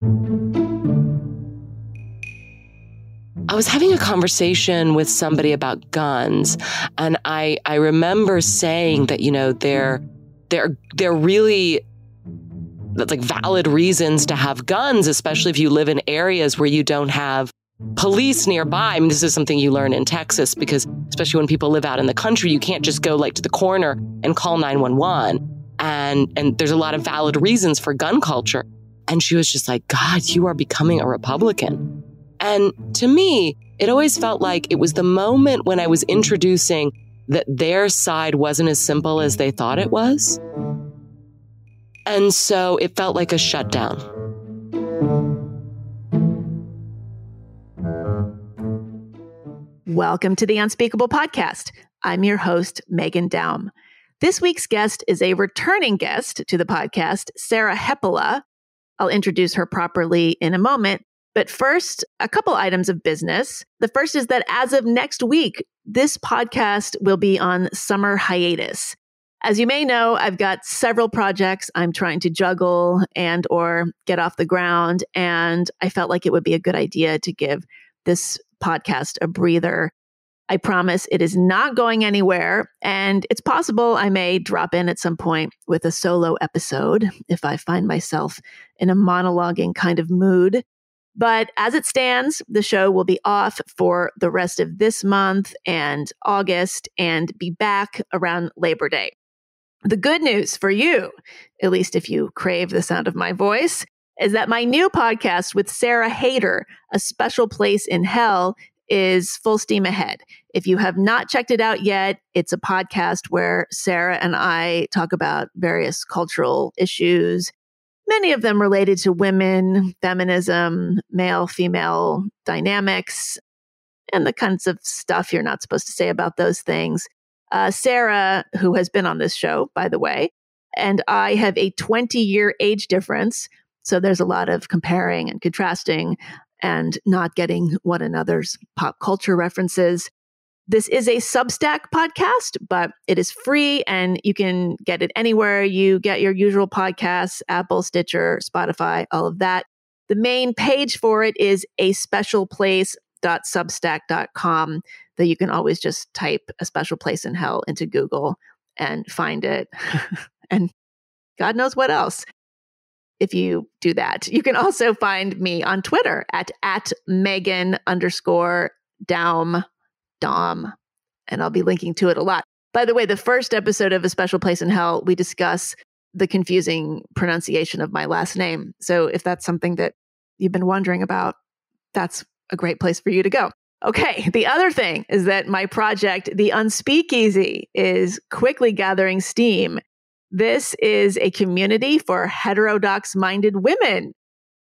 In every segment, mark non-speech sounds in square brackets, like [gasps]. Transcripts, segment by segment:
I was having a conversation with somebody about guns, and I I remember saying that you know they're they're they're really that's like valid reasons to have guns, especially if you live in areas where you don't have police nearby. I mean, this is something you learn in Texas because especially when people live out in the country, you can't just go like to the corner and call 911. And and there's a lot of valid reasons for gun culture. And she was just like, God, you are becoming a Republican. And to me, it always felt like it was the moment when I was introducing that their side wasn't as simple as they thought it was. And so it felt like a shutdown. Welcome to the Unspeakable Podcast. I'm your host, Meghan Daum. This week's guest is a returning guest to the podcast, Sarah Hepola. I'll introduce her properly in a moment. But first, a couple items of business. The first is that as of next week, this podcast will be on summer hiatus. As you may know, I've got several projects I'm trying to juggle and or get off the ground and I felt like it would be a good idea to give this podcast a breather. I promise it is not going anywhere and it's possible I may drop in at some point with a solo episode if I find myself in a monologuing kind of mood. But as it stands, the show will be off for the rest of this month and August and be back around Labor Day. The good news for you, at least if you crave the sound of my voice, is that my new podcast with Sarah Haider, A Special Place in Hell, is full steam ahead. If you have not checked it out yet, it's a podcast where Sarah and I talk about various cultural issues many of them related to women, feminism, male female dynamics, and the kinds of stuff you're not supposed to say about those things. Uh, Sarah, who has been on this show, by the way, and I have a 20 year age difference. So there's a lot of comparing and contrasting and not getting one another's pop culture references. This is a Substack podcast, but it is free and you can get it anywhere you get your usual podcasts Apple, Stitcher, Spotify, all of that. The main page for it is a special place.substack.com that you can always just type a special place in hell into Google and find it. [laughs] and God knows what else if you do that. You can also find me on Twitter at, at Meghan underscore Daum Daum, and I'll be linking to it a lot. By the way, the first episode of A Special Place in Hell, we discuss the confusing pronunciation of my last name. So if that's something that you've been wondering about, that's a great place for you to go. Okay, the other thing is that my project, The Unspeakeasy, is quickly gathering steam. This is a community for heterodox minded women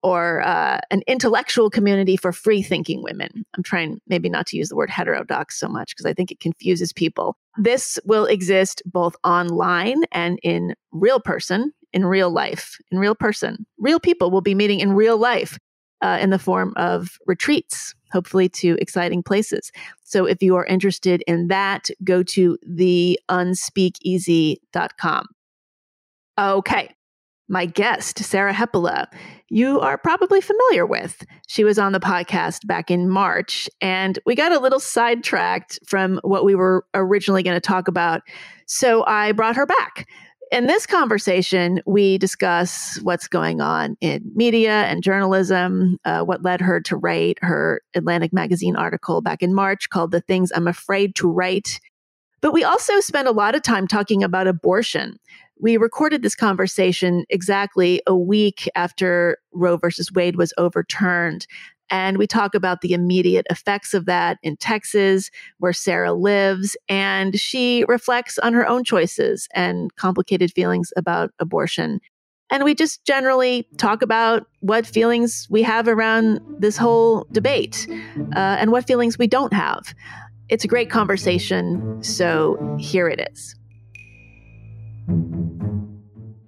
or uh, an intellectual community for free thinking women. I'm trying maybe not to use the word heterodox so much because I think it confuses people. This will exist both online and in real person, in real life, in real person. Real people will be meeting in real life uh, in the form of retreats, hopefully to exciting places. So if you are interested in that, go to theunspeakeasy.com. Okay my guest, Sarah Hepola, you are probably familiar with. She was on the podcast back in March, and we got a little sidetracked from what we were originally going to talk about. So I brought her back. In this conversation, we discuss what's going on in media and journalism, uh, what led her to write her Atlantic Magazine article back in March called The Things I'm Afraid to Write. But we also spent a lot of time talking about abortion, we recorded this conversation exactly a week after Roe versus Wade was overturned. And we talk about the immediate effects of that in Texas, where Sarah lives. And she reflects on her own choices and complicated feelings about abortion. And we just generally talk about what feelings we have around this whole debate uh, and what feelings we don't have. It's a great conversation. So here it is.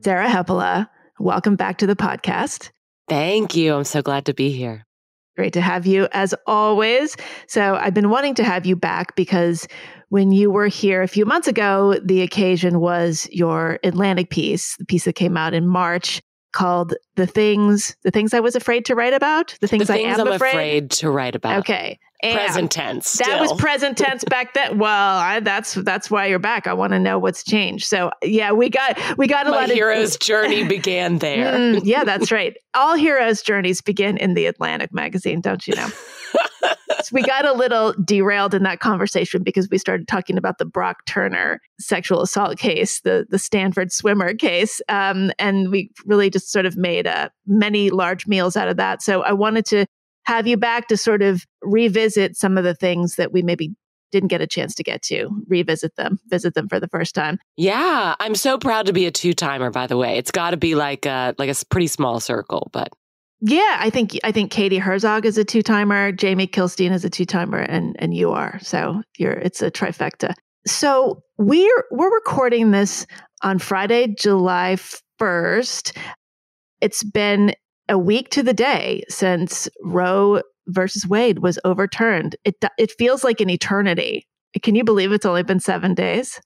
Sarah Hepola, welcome back to the podcast. Thank you. I'm so glad to be here. Great to have you as always. So, I've been wanting to have you back because when you were here a few months ago, the occasion was your Atlantic piece, the piece that came out in March called "The Things The Things I Was Afraid to Write About." The things, the things I am I'm afraid. afraid to write about. Okay, and Present tense. that was present tense back then. [laughs] Well, I, that's that's why you're back. I want to know what's changed. So yeah, we got we got a My lot of hero's [laughs] journey began there. Mm, yeah, that's right. All heroes' journeys begin in the Atlantic magazine, don't you know? [laughs] We got a little derailed in that conversation because we started talking about the Brock Turner sexual assault case, the the Stanford swimmer case, um, and we really just sort of made uh, many large meals out of that. So I wanted to have you back to sort of revisit some of the things that we maybe didn't get a chance to get to, revisit them, visit them for the first time. Yeah, I'm so proud to be a two timer. By the way, it's got to be like a like a pretty small circle, but Yeah, I think I think Katie Herzog is a two timer, Jamie Kilstein is a two timer, and and you are. So you're it's a trifecta. So we're we're recording this on Friday, July first. It's been a week to the day since Roe versus Wade was overturned. It it feels like an eternity. Can you believe it's only been seven days?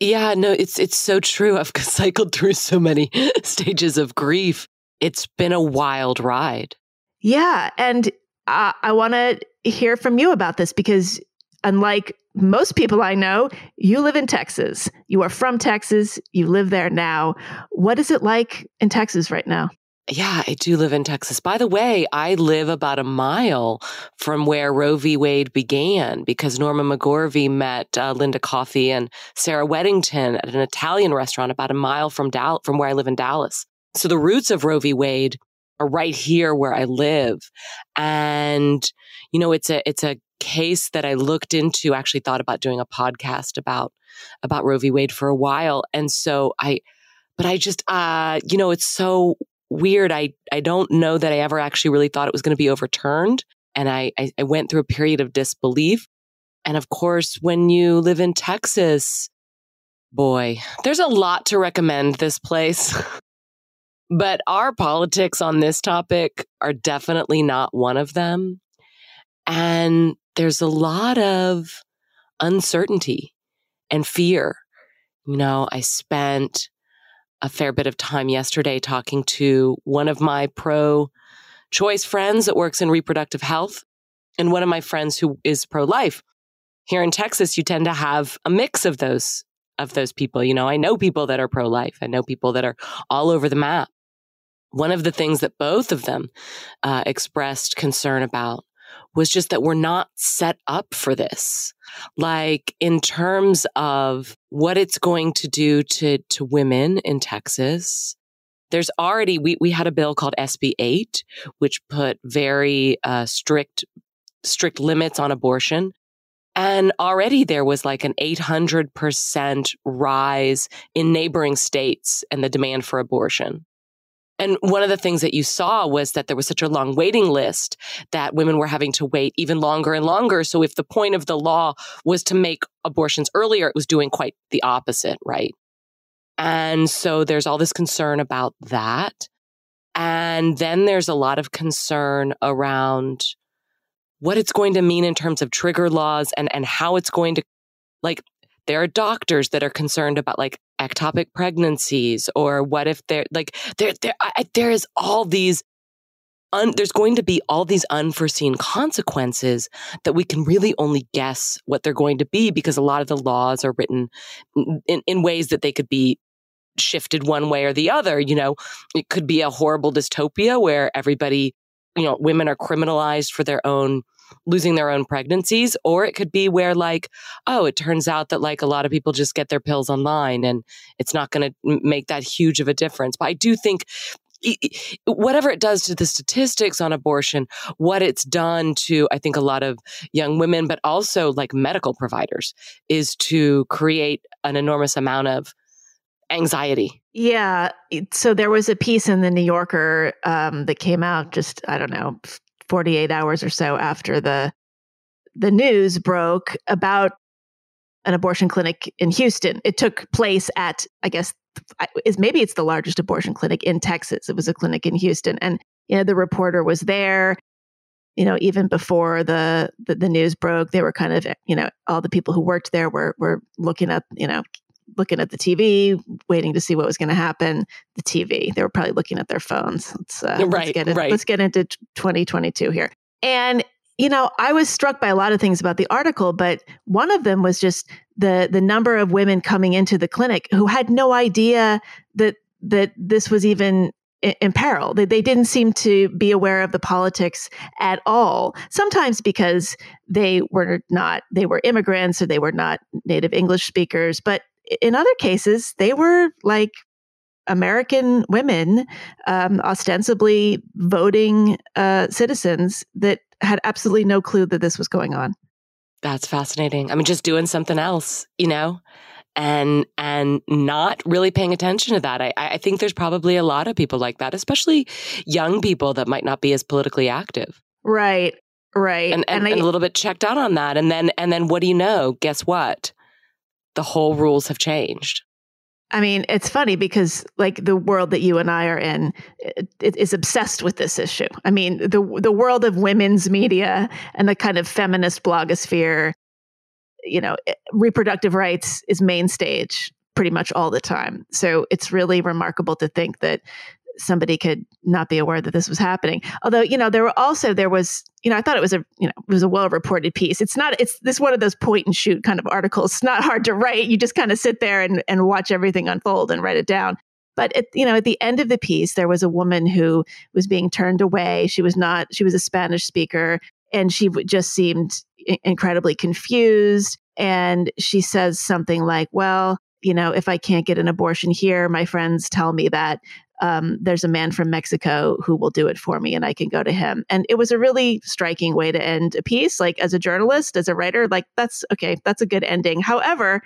yeah, no, it's it's so true. I've [laughs] cycled through so many [laughs] stages of grief. It's been a wild ride. Yeah. And uh, I want to hear from you about this because, unlike most people I know, you live in Texas. You are from Texas. You live there now. What is it like in Texas right now? Yeah, I do live in Texas. By the way, I live about a mile from where Roe v. Wade began because Norma McCorvey met uh, Linda Coffey and Sarah Weddington at an Italian restaurant about a mile from Dal- from where I live in Dallas. So the roots of Roe v. Wade are right here where I live. And, you know, it's a, it's a case that I looked into, actually thought about doing a podcast about, about Roe v. Wade for a while. And so I, but I just, uh, you know, it's so weird. I, I don't know that I ever actually really thought it was going to be overturned. And I, I, I went through a period of disbelief. And of course, when you live in Texas, boy, there's a lot to recommend this place. [laughs] but our politics on this topic are definitely not one of them. And there's a lot of uncertainty and fear. You know, I spent a fair bit of time yesterday talking to one of my pro choice friends that works in reproductive health and one of my friends who is pro life. Here in Texas, you tend to have a mix of those of those people. You know, I know people that are pro life. I know people that are all over the map. One of the things that both of them uh, expressed concern about was just that we're not set up for this. Like in terms of what it's going to do to, to women in Texas. There's already, we, we had a bill called SB 8, which put very uh, strict, strict limits on abortion. And already there was like an 800% rise in neighboring states and the demand for abortion. And one of the things that you saw was that there was such a long waiting list that women were having to wait even longer and longer. So if the point of the law was to make abortions earlier, it was doing quite the opposite, right? And so there's all this concern about that. And then there's a lot of concern around what it's going to mean in terms of trigger laws and, and how it's going to, like, there are doctors that are concerned about like ectopic pregnancies or what if they're like there there I, there is all these un, there's going to be all these unforeseen consequences that we can really only guess what they're going to be because a lot of the laws are written in, in ways that they could be shifted one way or the other you know? It could be a horrible dystopia where everybody you know women are criminalized for their own losing their own pregnancies or it could be where like oh it turns out that like a lot of people just get their pills online and it's not going to make that huge of a difference but i do think whatever it does to the statistics on abortion what it's done to i think a lot of young women but also like medical providers is to create an enormous amount of anxiety Yeah. So there was a piece in the New Yorker um, that came out just, I don't know, 48 hours or so after the the news broke about an abortion clinic in Houston. It took place at, I guess, is maybe it's the largest abortion clinic in Texas. It was a clinic in Houston, and you know the reporter was there. You know, even before the, the the news broke, they were kind of you know all the people who worked there were were looking at you know looking at the TV, waiting to see what was going to happen. The TV. They were probably looking at their phones. Let's, uh, right, let's get in, right. Let's get into 2022 here. And you know, I was struck by a lot of things about the article, but one of them was just the the number of women coming into the clinic who had no idea that that this was even in peril. They, they didn't seem to be aware of the politics at all. Sometimes because they were not, they were immigrants or they were not native English speakers. But in other cases, they were like American women, um, ostensibly voting uh, citizens that had absolutely no clue that this was going on. That's fascinating. I mean, just doing something else, you know? and and not really paying attention to that. I, I think there's probably a lot of people like that, especially young people that might not be as politically active. Right. Right. And, and, and, I, and a little bit checked out on that. And then and then what do you know? Guess what? The whole rules have changed. I mean, it's funny because like the world that you and I are in it, is obsessed with this issue. I mean, the the world of women's media and the kind of feminist blogosphere you know, reproductive rights is main stage pretty much all the time. So it's really remarkable to think that somebody could not be aware that this was happening. Although, you know, there were also there was, you know, I thought it was a, you know, it was a well-reported piece. It's not it's this one of those point and shoot kind of articles. It's not hard to write. You just kind of sit there and and watch everything unfold and write it down. But at, you know, at the end of the piece, there was a woman who was being turned away. She was not. She was a Spanish speaker, and she just seemed incredibly confused. And she says something like, Well, you know, if I can't get an abortion here, my friends tell me that um, there's a man from Mexico who will do it for me and I can go to him. And it was a really striking way to end a piece. Like, as a journalist, as a writer, like, that's okay, that's a good ending. However,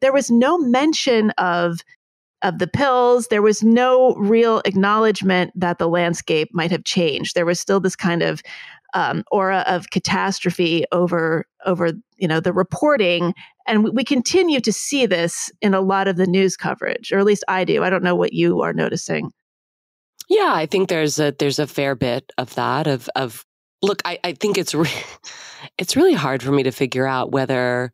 there was no mention of of the pills. There was no real acknowledgement that the landscape might have changed. There was still this kind of um, aura of catastrophe over over you know the reporting and we, we continue to see this in a lot of the news coverage or at least i do i don't know what you are noticing yeah i think there's a there's a fair bit of that of of look i, I think it's re- [laughs] it's really hard for me to figure out whether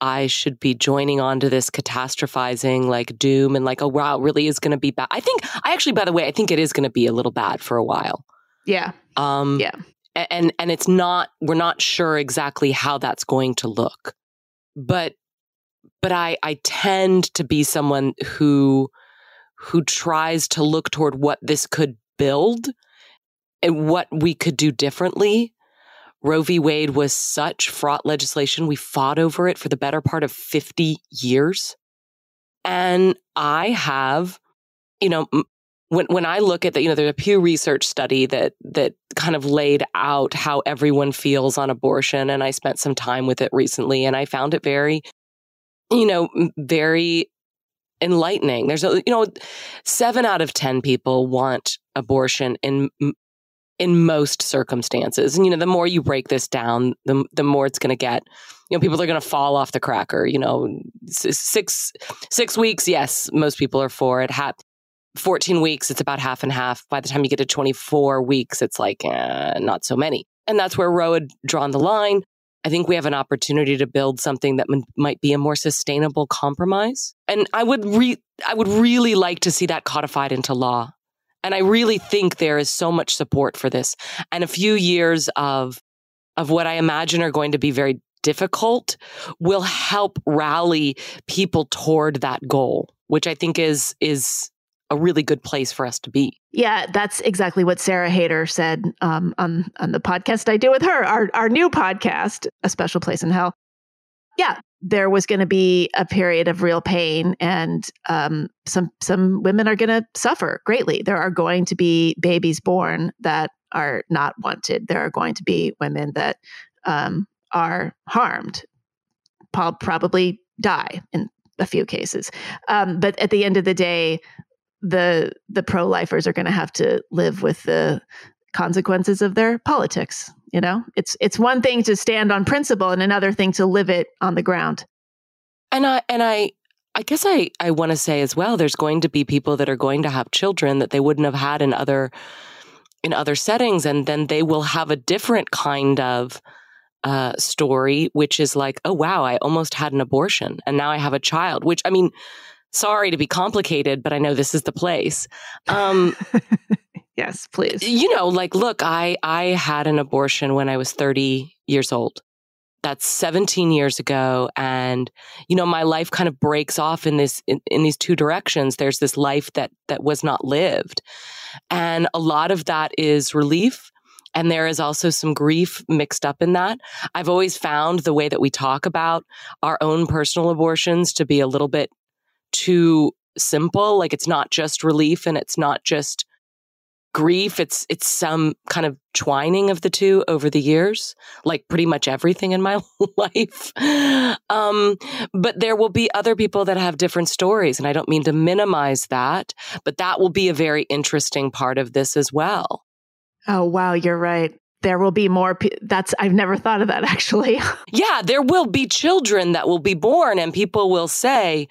I should be joining on to this catastrophizing like doom and like, oh, wow, it really is going to be bad. I think, I actually, by the way, I think it is going to be a little bad for a while. Yeah. Um, yeah and and it's not we're not sure exactly how that's going to look but but i i tend to be someone who who tries to look toward what this could build and what we could do differently. Roe v. Wade was such fraught legislation we fought over it for the better part of 50 years. And i have you know when when I look at that, you know, there's a Pew Research study that that kind of laid out how everyone feels on abortion, and I spent some time with it recently, and I found it very, you know, very enlightening. There's a, you know, seven out of ten people want abortion in in most circumstances, and you know, the more you break this down, the the more it's going to get. You know, people are going to fall off the cracker. You know, six six weeks, yes, most people are for it. 14 weeks, it's about half and half. By the time you get to 24 weeks, it's like eh, not so many. And that's where Roe had drawn the line. I think we have an opportunity to build something that m- might be a more sustainable compromise. And I would re- I would really like to see that codified into law. And I really think there is so much support for this and a few years of of what I imagine are going to be very difficult will help rally people toward that goal, which I think is is a really good place for us to be. Yeah, that's exactly what Sarah Haider said um, on on the podcast I do with her, our our new podcast, A Special Place in Hell. Yeah, there was going to be a period of real pain, and um, some some women are going to suffer greatly. There are going to be babies born that are not wanted. There are going to be women that um, are harmed, probably die in a few cases. Um, but at the end of the day, the the pro lifers are going to have to live with the consequences of their politics. You know, it's it's one thing to stand on principle and another thing to live it on the ground. And I and I I guess I I want to say as well. There's going to be people that are going to have children that they wouldn't have had in other in other settings, and then they will have a different kind of uh, story, which is like, oh, wow, I almost had an abortion and now I have a child, which I mean, sorry to be complicated, but I know this is the place. Um, [laughs] yes, please. You know, like, look, I, I had an abortion when I was 30 years old. That's 17 years ago. And, you know, my life kind of breaks off in this, in, in these two directions. There's this life that, that was not lived. And a lot of that is relief and there is also some grief mixed up in that. I've always found the way that we talk about our own personal abortions to be a little bit too simple. Like it's not just relief and it's not just grief. It's, it's some kind of twining of the two over the years, like pretty much everything in my [laughs] life. Um, but there will be other people that have different stories. And I don't mean to minimize that, but that will be a very interesting part of this as well. Oh, wow, you're right. There will be more. Pe- that's, I've never thought of that [laughs] actually. yeah, there will be children that will be born, and people will say,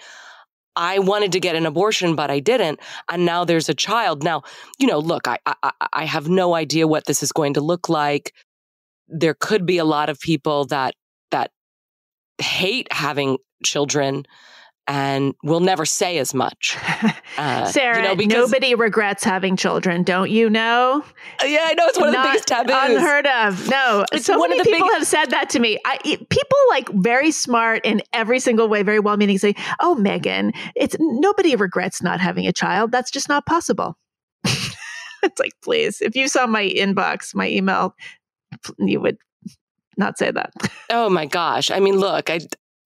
I wanted to get an abortion, but I didn't. And now there's a child. Now, you know, look, I, I, I have no idea what this is going to look like. There could be a lot of people that, that hate having children and we'll never say as much. [laughs] Uh, Sarah, you know, because, nobody regrets having children, don't you know? Yeah, I know it's one Not of the biggest taboos. Unheard of. No, it's so many people big... have said that to me. I, people like very smart in every single way, very well meaning, say, "Oh, Meghan, it's nobody regrets not having a child. That's just not possible." [laughs] it's like, please, if you saw my inbox, my email, you would not say that. Oh my gosh! I mean, look, I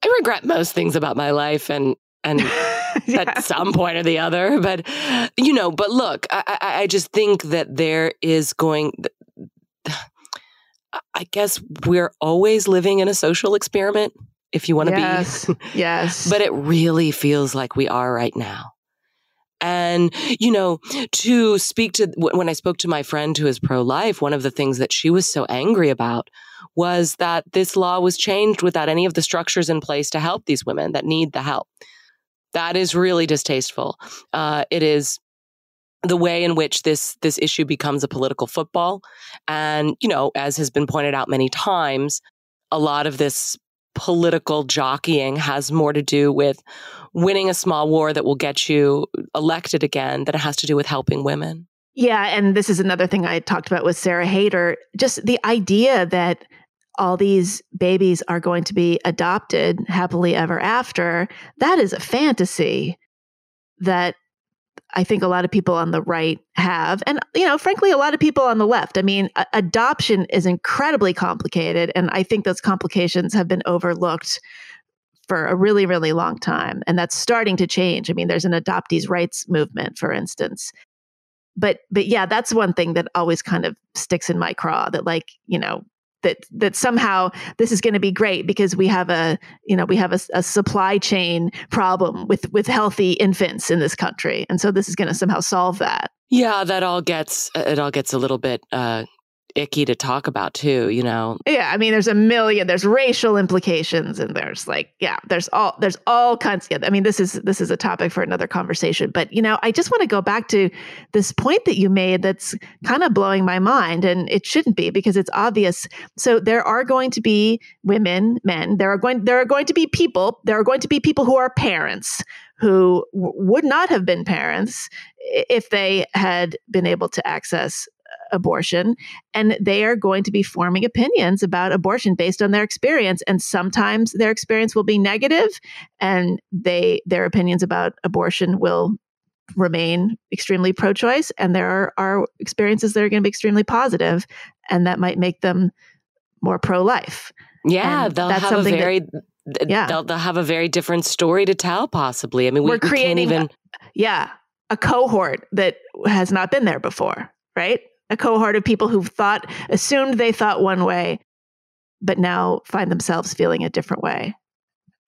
I regret most things about my life and and [laughs] yeah. at some point or the other. But you know, but look, I, I just think that there is going. [sighs] I guess we're always living in a social experiment. If you want to yes. be, [laughs] yes, but it really feels like we are right now. And, you know, to speak to when I spoke to my friend who is pro life, one of the things that she was so angry about was that this law was changed without any of the structures in place to help these women that need the help. That is really distasteful. Uh, it is the way in which this this issue becomes a political football, and you know, as has been pointed out many times, a lot of this political jockeying has more to do with winning a small war that will get you elected again than it has to do with helping women. Yeah, and this is another thing I talked about with Sarah Haider. Just the idea that all these babies are going to be adopted happily ever after, that is a fantasy that I think a lot of people on the right have. And, you know, frankly, a lot of people on the left. I mean, a- adoption is incredibly complicated. And I think those complications have been overlooked for a really, really long time. And that's starting to change. I mean, there's an adoptees' rights movement, for instance. But, but yeah, that's one thing that always kind of sticks in my craw that, like, you know, that that somehow this is going to be great because we have a you know we have a, a, supply chain problem with with healthy infants in this country. And so this is going to somehow solve that. Yeah that all gets it all gets a little bit uh icky to talk about too, you know. Yeah, I mean there's a million there's racial implications and there's like yeah, there's all there's all kinds yeah, I mean this is this is a topic for another conversation, but you know, I just want to go back to this point that you made that's kind of blowing my mind and it shouldn't be because it's obvious. So there are going to be women, men, there are going there are going to be people, there are going to be people who are parents who w- would not have been parents if they had been able to access abortion and they are going to be forming opinions about abortion based on their experience. And sometimes their experience will be negative and they their opinions about abortion will remain extremely pro-choice and there are, are experiences that are going to be extremely positive and that might make them more pro-life. Yeah and they'll have a very that, yeah. They'll, they'll have a very different story to tell possibly. I mean we, we're creating we even yeah a cohort that has not been there before right a cohort of people who've thought, assumed they thought one way, but now find themselves feeling a different way.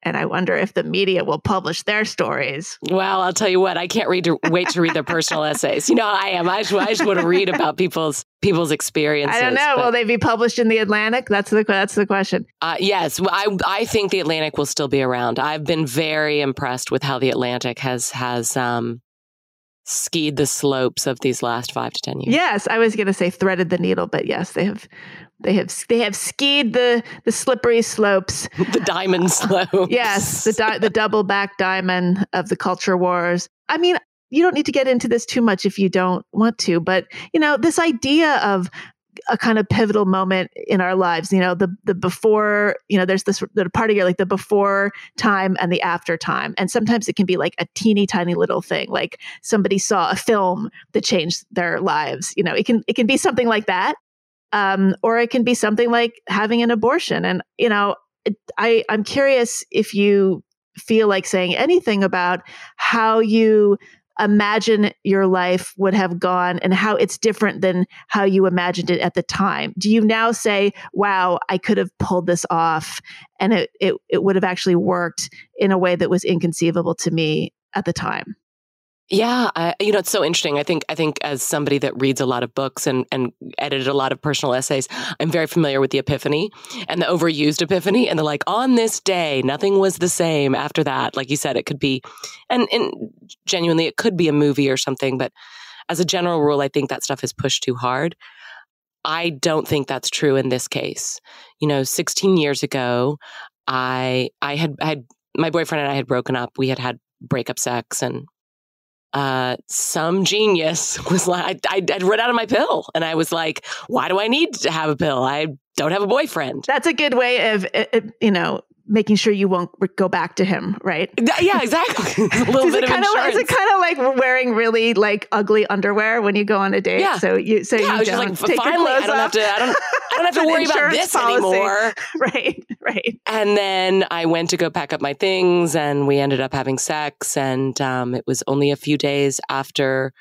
And I wonder if the media will publish their stories. Well, I'll tell you what, I can't read to, wait to read their personal [laughs] essays. You know, I am. I just, I just want to read about people's people's experiences. I don't know. But, will they be published in the Atlantic? That's the that's the question. Uh, yes, I I think the Atlantic will still be around. I've been very impressed with how the Atlantic has has um, skied the slopes of these last five to ten years. Yes, I was going to say threaded the needle, but yes, they have, they have, they have skied the the slippery slopes, [laughs] the diamond slopes. yes, the di- the double back diamond of the culture wars. I mean, you don't need to get into this too much if you don't want to, but you know, this idea of a kind of pivotal moment in our lives. You know, the the before, you know, there's this the part of your like the before time and the after time. And sometimes it can be like a teeny tiny little thing, like somebody saw a film that changed their lives. You know, it can it can be something like that. Um, or it can be something like having an abortion. And, you know, it, I, I'm curious if you feel like saying anything about how you imagine your life would have gone and how it's different than how you imagined it at the time. Do you now say, wow, I could have pulled this off and it, it, it would have actually worked in a way that was inconceivable to me at the time? Yeah, I, you know it's so interesting. I think I think as somebody that reads a lot of books and and edited a lot of personal essays, I'm very familiar with the epiphany and the overused epiphany and the like on this day nothing was the same after that. Like you said it could be and and genuinely it could be a movie or something, but as a general rule I think that stuff is pushed too hard. I don't think that's true in this case. You know, 16 years ago, I I had had my boyfriend and I had broken up. We had had breakup sex and uh, some genius [laughs] was like, I, I'd run out of my pill. And I was like, why do I need to have a pill? I don't have a boyfriend. That's a good way of, uh, uh, you know, making sure you won't go back to him, right? Yeah, exactly. [laughs] a little bit of kind insurance. Is it kind of like wearing really like ugly underwear when you go on a date? Yeah. So you so yeah, you don't like, take finally your I don't off. have to I don't I don't have to [laughs] worry about this policy. anymore. [laughs] Right, right. And then I went to go pack up my things and we ended up having sex and um, it was only a few days after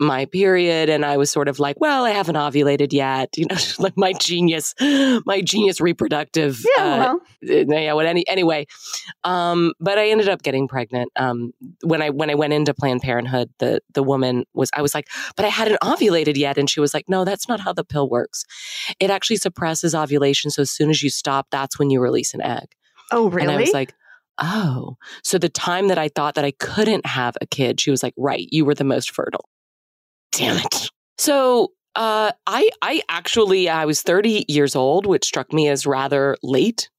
my period and I was sort of like, well, I haven't ovulated yet, you know, [laughs] like my genius, my genius reproductive. Yeah, uh, well. yeah, what any anyway. Um, but I ended up getting pregnant. Um, when I when I went into Planned Parenthood, the the woman was I was like, but I hadn't ovulated yet, and she was like, no, that's not how the pill works. It actually suppresses ovulation, so as soon as you stop, that's when you release an egg. Oh, really? And I was like, oh, so the time that I thought that I couldn't have a kid, she was like, right, you were the most fertile. Damn it. So uh, I I actually I was 30 years old, which struck me as rather late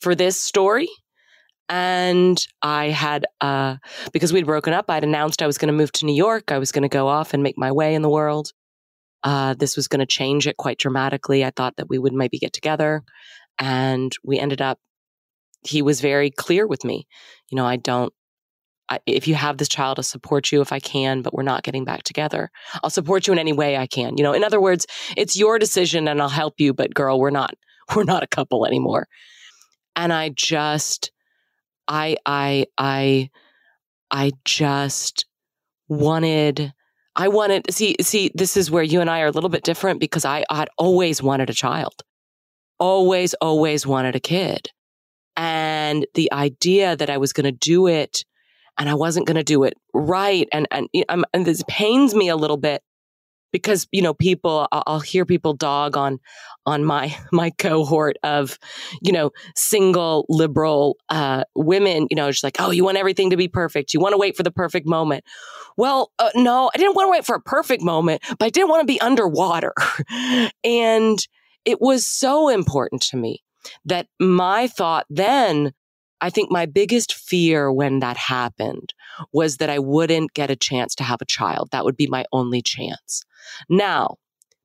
for this story. And I had uh, because we'd broken up, I'd announced I was going to move to New York. I was going to go off and make my way in the world. Uh, this was going to change it quite dramatically. I thought that we would maybe get together, and we ended up. He was very clear with me. You know, I don't if you have this child, I'll support you if I can, but we're not getting back together. I'll support you in any way I can. You know, in other words, it's your decision and I'll help you, but girl, we're not, [laughs] we're not a couple anymore. And I just, I, I, I, I just wanted, I wanted, see, see, this is where you and I are a little bit different because I, I'd always wanted a child. Always, always wanted a kid. And the idea that I was going to do it and I wasn't going to do it right. And, and, and this pains me a little bit because, you know, people, I'll hear people dog on, on my, [laughs] my cohort of, you know, single liberal, uh, women, you know, just like, oh, you want everything to be perfect. You want to wait for the perfect moment. Well, uh, no, I didn't want to wait for a perfect moment, but I didn't want to be underwater. [laughs] and it was so important to me that my thought then I think my biggest fear when that happened was that I wouldn't get a chance to have a child. That would be my only chance. Now,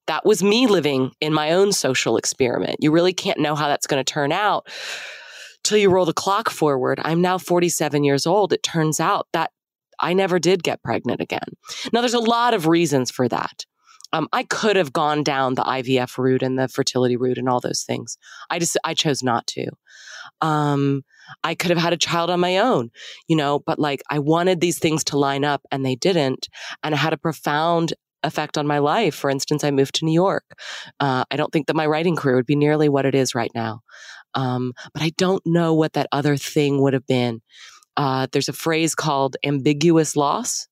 that was me living in my own social experiment. You really can't know how that's going to turn out till you roll the clock forward. I'm now 47 years old. It turns out that I never did get pregnant again. Now, there's a lot of reasons for that. Um, I could have gone down the IVF route and the fertility route and all those things. I just I chose not to. Um, I could have had a child on my own, you know, but like I wanted these things to line up and they didn't, and it had a profound effect on my life. For instance, I moved to New York. Uh, I don't think that my writing career would be nearly what it is right now, um, but I don't know what that other thing would have been. Uh, there's a phrase called ambiguous loss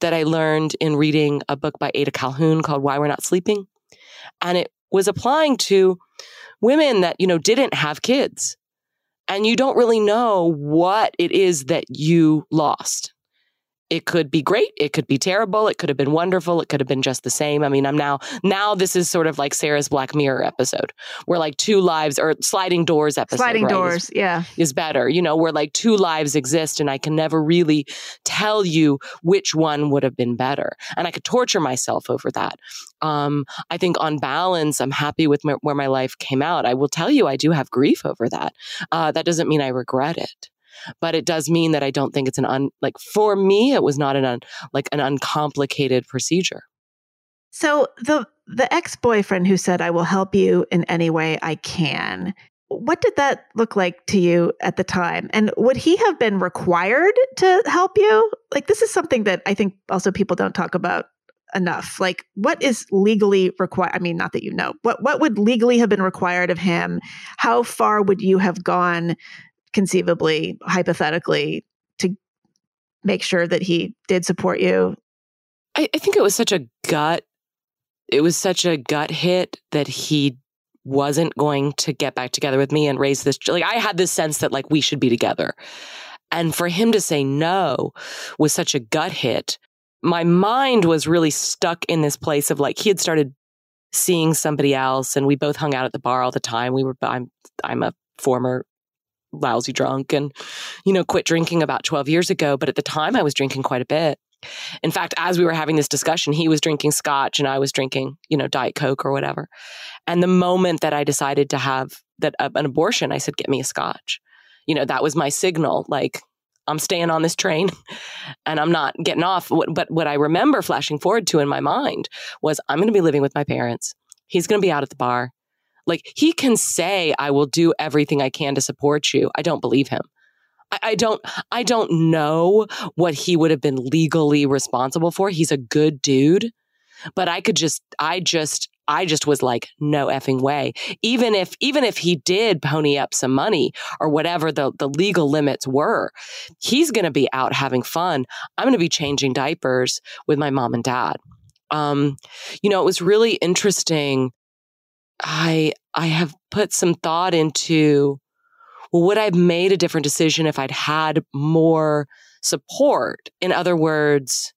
that I learned in reading a book by Ada Calhoun called Why We're Not Sleeping. And it was applying to women that, you know, didn't have kids. And you don't really know what it is that you lost. It could be great. It could be terrible. It could have been wonderful. It could have been just the same. I mean, I'm now, now this is sort of like Sarah's Black Mirror episode where like two lives or sliding doors episode. Sliding right, doors. Is, yeah. Is better, you know, where like two lives exist and I can never really tell you which one would have been better. And I could torture myself over that. Um, I think on balance, I'm happy with my, where my life came out. I will tell you, I do have grief over that. Uh, that doesn't mean I regret it but it does mean that I don't think it's an un like for me it was not an un, like an uncomplicated procedure. So the the ex-boyfriend who said I will help you in any way I can. What did that look like to you at the time? And would he have been required to help you? Like this is something that I think also people don't talk about enough. Like what is legally required? I mean, not that you know. What what would legally have been required of him? How far would you have gone conceivably, hypothetically, to make sure that he did support you? I, I think it was such a gut. It was such a gut hit that he wasn't going to get back together with me and raise this. Like I had this sense that like we should be together, and for him to say no was such a gut hit. My mind was really stuck in this place of like he had started seeing somebody else, and we both hung out at the bar all the time. We were I'm I'm a former lousy drunk and, you know, quit drinking about 12 years ago. But at the time, I was drinking quite a bit. In fact, as we were having this discussion, he was drinking scotch and I was drinking, you know, Diet Coke or whatever. And the moment that I decided to have that uh, an abortion, I said, get me a scotch. You know, that was my signal. Like, I'm staying on this train [laughs] and I'm not getting off. But what I remember flashing forward to in my mind was I'm going to be living with my parents. He's going to be out at the bar. Like he can say, I will do everything I can to support you. I don't believe him. I, don't, I don't know what he would have been legally responsible for. He's a good dude, but I could just, I just, I just was like, no effing way. Even if, even if he did pony up some money or whatever the, the legal limits were, he's going to be out having fun. I'm going to be changing diapers with my mom and dad. Um, you know, it was really interesting I I have put some thought into well, would I have made a different decision if I'd had more support? In other words,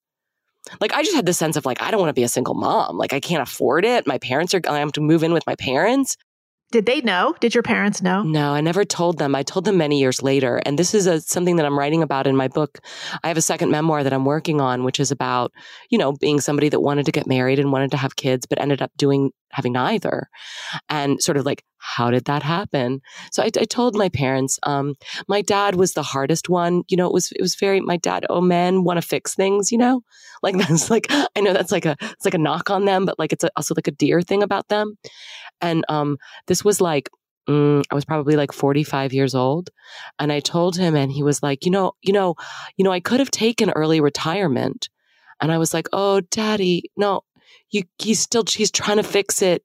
like I just had the sense of like I don't want to be a single mom. Like I can't afford it. My parents are I have to move in with my parents. Did they know? Did your parents know? No, I never told them. I told them many years later. And this is a, something that I'm writing about in my book. I have a second memoir that I'm working on, which is about, you know, being somebody that wanted to get married and wanted to have kids, but ended up doing, having neither. And sort of like, how did that happen? So I, I told my parents, um, my dad was the hardest one. You know, it was, it was very, my dad, oh, men want to fix things, you know, like [laughs] that's like, I know that's like a, it's like a knock on them, but like it's a, also like a dear thing about them. And um, this was like, mm, I was probably like 45 years old. And I told him, and he was like, you know, you know, you know, I could have taken early retirement. And I was like, oh, daddy, no, you, he's still, he's trying to fix it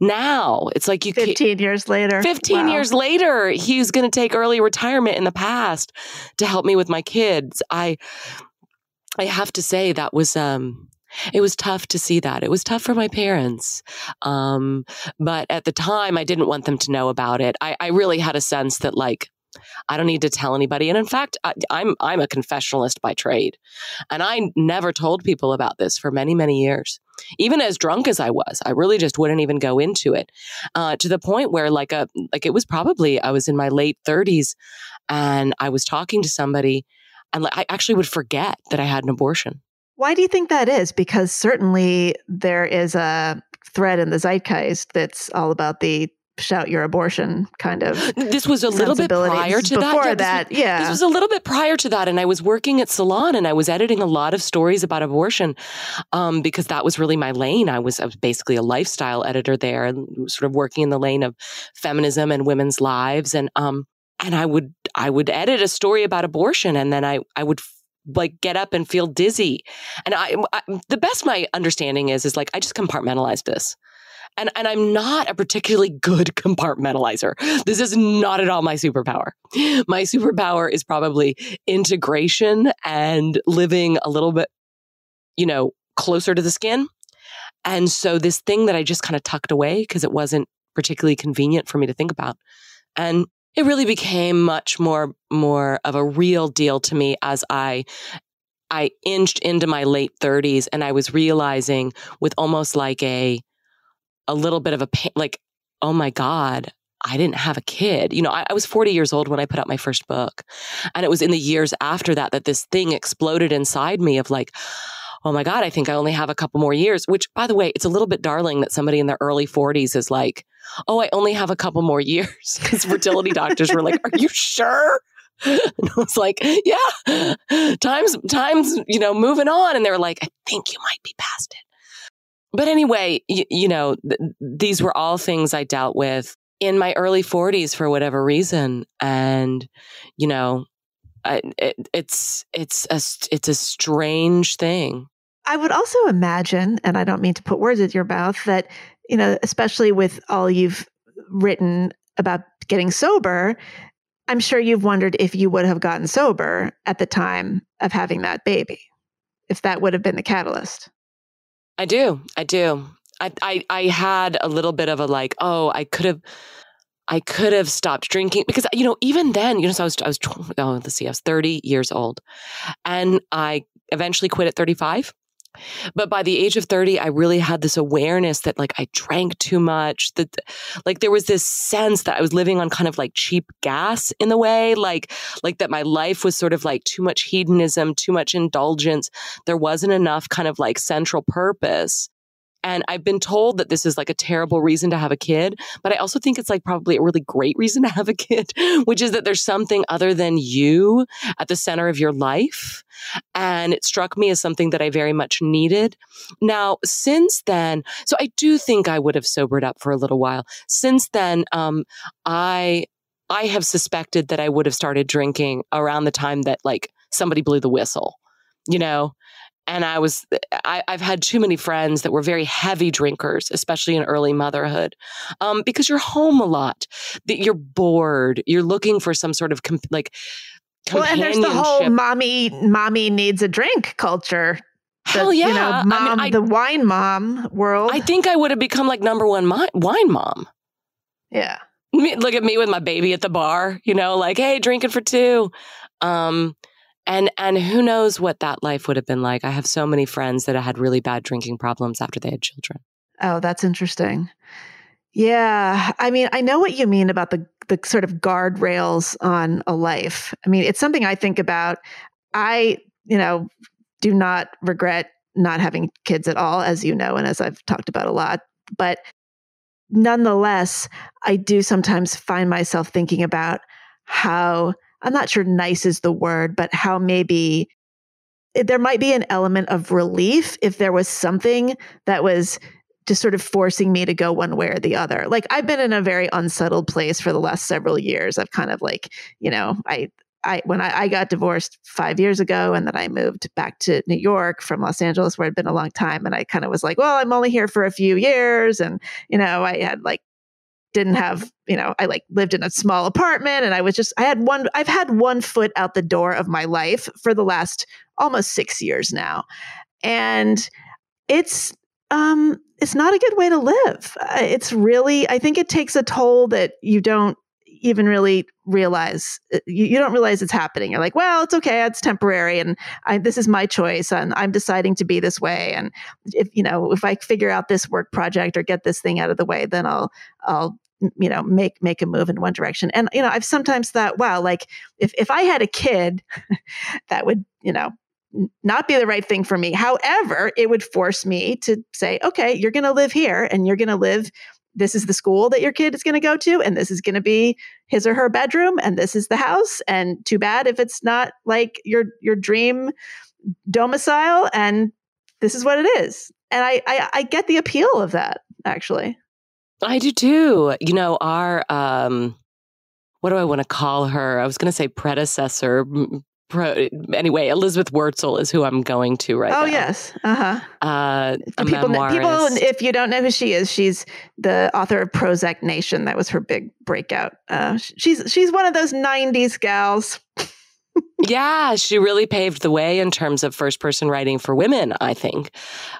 now. It's like you 15 years later. 15 wow. years later, he's going to take early retirement in the past to help me with my kids. I I have to say that was um it was tough to see that. It was tough for my parents. Um, but at the time, I didn't want them to know about it. I, I really had a sense that, like, I don't need to tell anybody. And in fact, I, I'm I'm a confessionalist by trade, and I never told people about this for many many years. Even as drunk as I was, I really just wouldn't even go into it. Uh, to the point where, like a like it was probably I was in my late 30s, and I was talking to somebody, and I actually would forget that I had an abortion. Why do you think that is? Because certainly there is a thread in the zeitgeist that's all about the shout your abortion kind of this was a little bit prior to before that, yeah, that this was, yeah. this was a little bit prior to that and i was working at salon and i was editing a lot of stories about abortion um, because that was really my lane. I was, I was basically a lifestyle editor there and sort of working in the lane of feminism and women's lives and um and i would i would edit a story about abortion and then i i would like get up and feel dizzy. And I, I, the best my understanding is is like I just compartmentalize this. And and I'm not a particularly good [laughs] compartmentalizer. This is not at all my superpower. My superpower is probably integration and living a little bit you know, closer to the skin. And so this thing that I just kind of tucked away because it wasn't particularly convenient for me to think about. And it really became much more more of a real deal to me as I I inched into my late 30s and I was realizing with almost like a a little bit of a pain, like oh my god, I didn't have a kid. You know, I, I, was 40 years old when I put out my first book. And it was in the years after that that this thing exploded inside me of like, oh my God, I think I only have a couple more years, which by the way, it's a little bit darling that somebody in their early 40s is like, oh, I only have a couple more years. [laughs] Because fertility doctors were like, are you sure? [laughs] And I was like, yeah, time's, time's, you know, moving on. And they were like, I think you might be past it. But anyway, you, you know, th- these were all things I dealt with in my early 40s for whatever reason. And, you know, I, it, it's, it's a, it's a strange thing. I would also imagine, and I don't mean to put words in your mouth, that, you know, especially with all you've written about getting sober, I'm sure you've wondered if you would have gotten sober at the time of having that baby, if that would have been the catalyst. I do. I do. I, I, I had a little bit of a like, oh, I could have, I could have stopped drinking because, you know, even then, you know, so I was, I was, oh, let's see, I was 30 years old and I eventually quit at 35. But by the age of 30, I really had this awareness that like I drank too much, that like there was this sense that I was living on kind of like cheap gas in the way, like, like that my life was sort of like too much hedonism, too much indulgence. There wasn't enough kind of like central purpose. And I've been told that this is like a terrible reason to have a kid, but I also think it's like probably a really great reason to have a kid, [laughs] which is that there's something other than you at the center of your life. And it struck me as something that I very much needed. Now, since then, so I do think I would have sobered up for a little while. Since then, um, I, I have suspected that I would have started drinking around the time that like somebody blew the whistle, you know? And I was I, have had too many friends that were very heavy drinkers, especially in early motherhood, um, because you're home a lot. That you're bored. You're looking for some sort of comp- like. Well, and there's the whole mommy mommy needs a drink culture. Hell yeah, you know, mom, I mean, I, the wine mom world. I think I would have become like number one mi- wine mom. Yeah. Me, look at me with my baby at the bar, you know, like, hey, drinking for two. Um, and and who knows what that life would have been like. I have so many friends that had really bad drinking problems after they had children. Oh that's interesting. Yeah. I mean i know what you mean about the the sort of guardrails on a life. I mean it's something i think about. I you know do not regret not having kids at all as you know and as i've talked about a lot. But nonetheless i do sometimes find myself thinking about how I'm not sure nice is the word, but how maybe there might be an element of relief if there was something that was just sort of forcing me to go one way or the other. Like I've been in a very unsettled place for the last several years. I've kind of like, you know, I I when I, I, got divorced five years ago and then I moved back to New York from Los Angeles where I'd been a long time and I kind of was like, well, I'm only here for a few years and you know, I had like didn't have, you know, I like lived in a small apartment and I was just, I had one, I've had one foot out the door of my life for the last almost six years now. And it's, um, it's not a good way to live. Uh, it's really, I think it takes a toll that you don't even really realize uh, you, you, don't realize it's happening. You're like well it's okay it's temporary and I, this is my choice and i'm deciding to be this way and if you know if i figure out this work project or get this thing out of the way then i'll i'll you know make make a move in one direction. And you know i've sometimes thought wow like if if i had a kid [laughs] that would you know not be the right thing for me. However it would force me to say okay you're going to live here and you're going to live this is the school that your kid is going to go to and this is going to be his or her bedroom and this is the house and too bad if it's not like your your dream domicile and this is what it is and I, I, I get the appeal of that actually I do too. You know, our um what do I want to call her? I was going to say predecessor. Pro, anyway, Elizabeth Wurtzel is who I'm going to right oh, now. yes. Uh-huh. Uh people, people, if you don't know who she is, she's the author of Prozac Nation. That was her big breakout. Uh, she's she's one of those '90s gals. [laughs] yeah, she really paved the way in terms of first person writing for women, I think.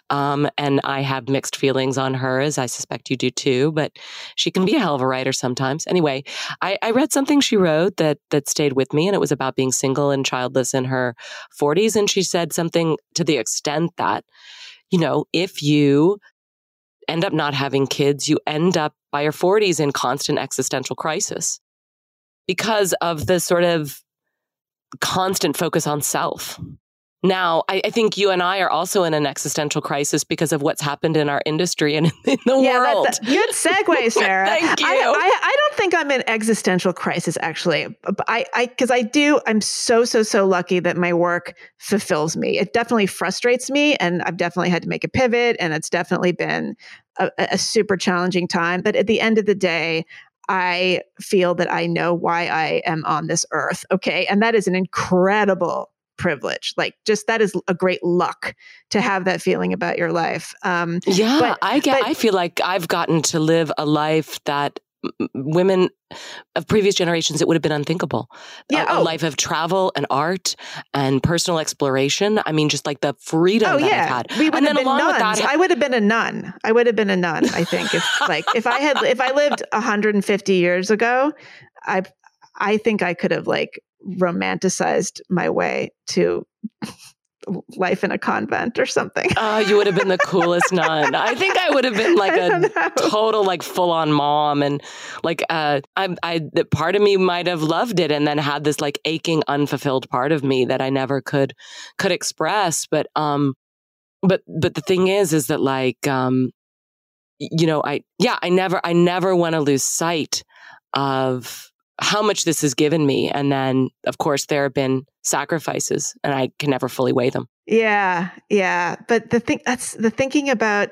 Um, and I have mixed feelings on her, as I suspect you do too, but she can be a hell of a writer sometimes. Anyway, I, I read something she wrote that, that stayed with me, and it was about being single and childless in her 40s. And she said something to the extent that, you know, if you end up not having kids, you end up by your 40s in constant existential crisis because of the sort of constant focus on self. Now, I, I, think you and I are also in an existential crisis because of what's happened in our industry and [laughs] in the yeah, world. That, good segue, [laughs] Sarah. Thank you. I, I, I, don't think I'm in existential crisis, actually. I, I, because I do, I'm so, so, so lucky that my work fulfills me. It definitely frustrates me, and I've definitely had to make a pivot, and it's definitely been a, a super challenging time. But at the end of the day, I feel that I know why I am on this earth. Okay. And that is an incredible privilege. Like, just that is a great luck to have that feeling about your life. Um, yeah. But, I get, but, I feel like I've gotten to live a life that women of previous generations, it would have been unthinkable. Yeah, a, oh. a, life of travel and art and personal exploration. I mean, just like the freedom oh, that yeah. I've had. We would and have been nuns. That, I would have been a nun. I would have been a nun. I think if like if I had if I lived 150 years ago, I I think I could have like romanticized my way to life in a convent or something. Oh, you would have been the [laughs] coolest nun. I think I would have been like a total, like full on mom. And like, uh, I, I, part of me might have loved it and then had this like aching, unfulfilled part of me that I never could, could express. But, um, but, but the thing is, is that like, um, you know, I, yeah, I never, I never want to lose sight of, how much this has given me. And then, of course, there have been sacrifices, and I can never fully weigh them. Yeah, yeah. But the thing that's the thinking about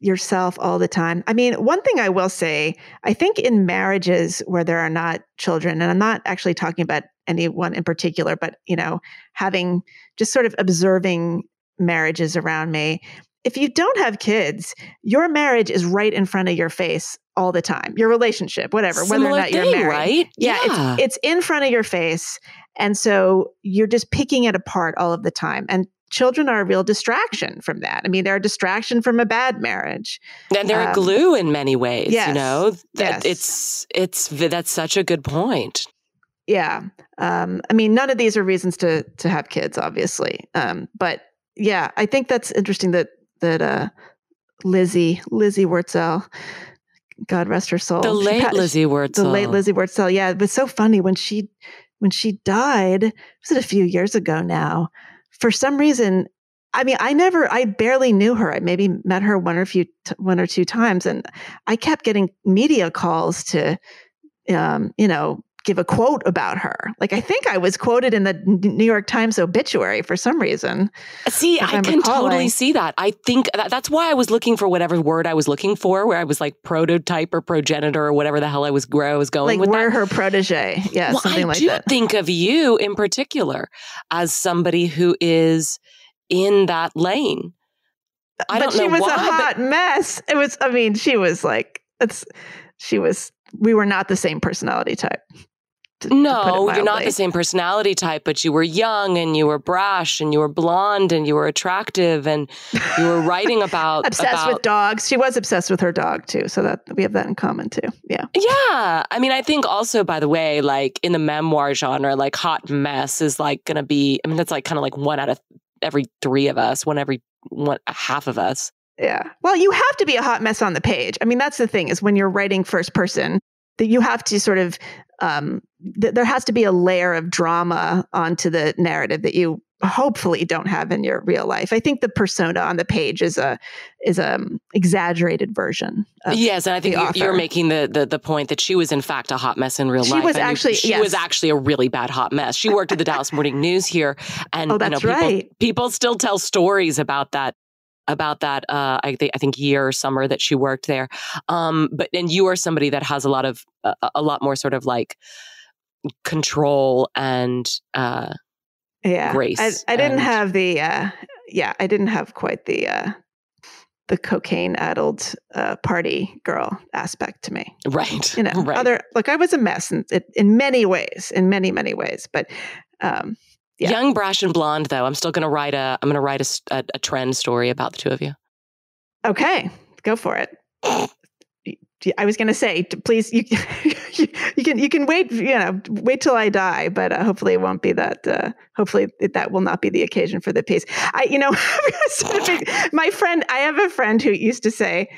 yourself all the time. I mean, one thing I will say, I think in marriages where there are not children, and I'm not actually talking about anyone in particular, but you know, having just sort of observing marriages around me, if you don't have kids, your marriage is right in front of your face all the time. Your relationship, whatever, Similar whether or not thing, you're married. Right? Yeah, yeah. It's, it's in front of your face. And so you're just picking it apart all of the time. And children are a real distraction from that. I mean, they're a distraction from a bad marriage. And they're um, a glue in many ways, yes, you know? That yes. It's, it's, that's such a good point. Yeah. Um, I mean, none of these are reasons to, to have kids, obviously. Um, but yeah, I think that's interesting that that uh, Lizzie Lizzie Wurtzel, God rest her soul, the late passed, Lizzie Wurtzel, the late Lizzie Wurtzel. Yeah, it was so funny when she when she died. Was it a few years ago now? For some reason, I mean, I never, I barely knew her. I maybe met her one or few, one or two times, and I kept getting media calls to, um, you know, give a quote about her. Like I think I was quoted in the New York Times obituary for some reason. See, I can recalling. totally see that. I think that, that's why I was looking for whatever word I was looking for, where I was like prototype or progenitor or whatever the hell I was where I was going like with we're that. her protege. Yeah, well, something I like do that. think of you in particular as somebody who is in that lane. I but don't she know was why, a hot mess. It was. I mean, she was like, it's. She was. We were not the same personality type. To, no, to you're not the same personality type, but you were young and you were brash and you were blonde and you were attractive and you were writing [laughs] about obsessed about, with dogs. She was obsessed with her dog too, so that we have that in common too. Yeah, yeah. I mean, I think also, by the way, like in the memoir genre, like hot mess is like going to be. I mean, that's like kind of like one out of every three of us, one every one half of us. Yeah. Well, you have to be a hot mess on the page. I mean, that's the thing is when you're writing first person, that you have to sort of um, th- there has to be a layer of drama onto the narrative that you hopefully don't have in your real life. I think the persona on the page is a is a um, exaggerated version. yes, and I think you, are making the, the the point that she was in fact a hot mess in real she life. Was actually, she yes. was actually a really bad hot mess. She worked at the Dallas Morning News here, and oh, that's you know, people, right. people still tell stories about that about that uh, I think I think year or summer that she worked there. Um, but and you are somebody that has a lot of uh, a lot more sort of like control and uh, yeah grace. I, I didn't have the uh, yeah I didn't have quite the uh, the cocaine addled uh, party girl aspect to me. Right. You know, [laughs] right. other like I was a mess in, in many ways, in many many ways, but um, yeah. young, brash, and blonde. Though I'm still going to write a I'm going to write a, a, a trend story about the two of you. Okay, go for it. I was going to say, please, [laughs] you, you can you can wait, you know, wait till I die, but uh, hopefully it won't be that. Uh, hopefully that will not be the occasion for the piece. I, you know, [laughs] my friend, I have a friend who used to say,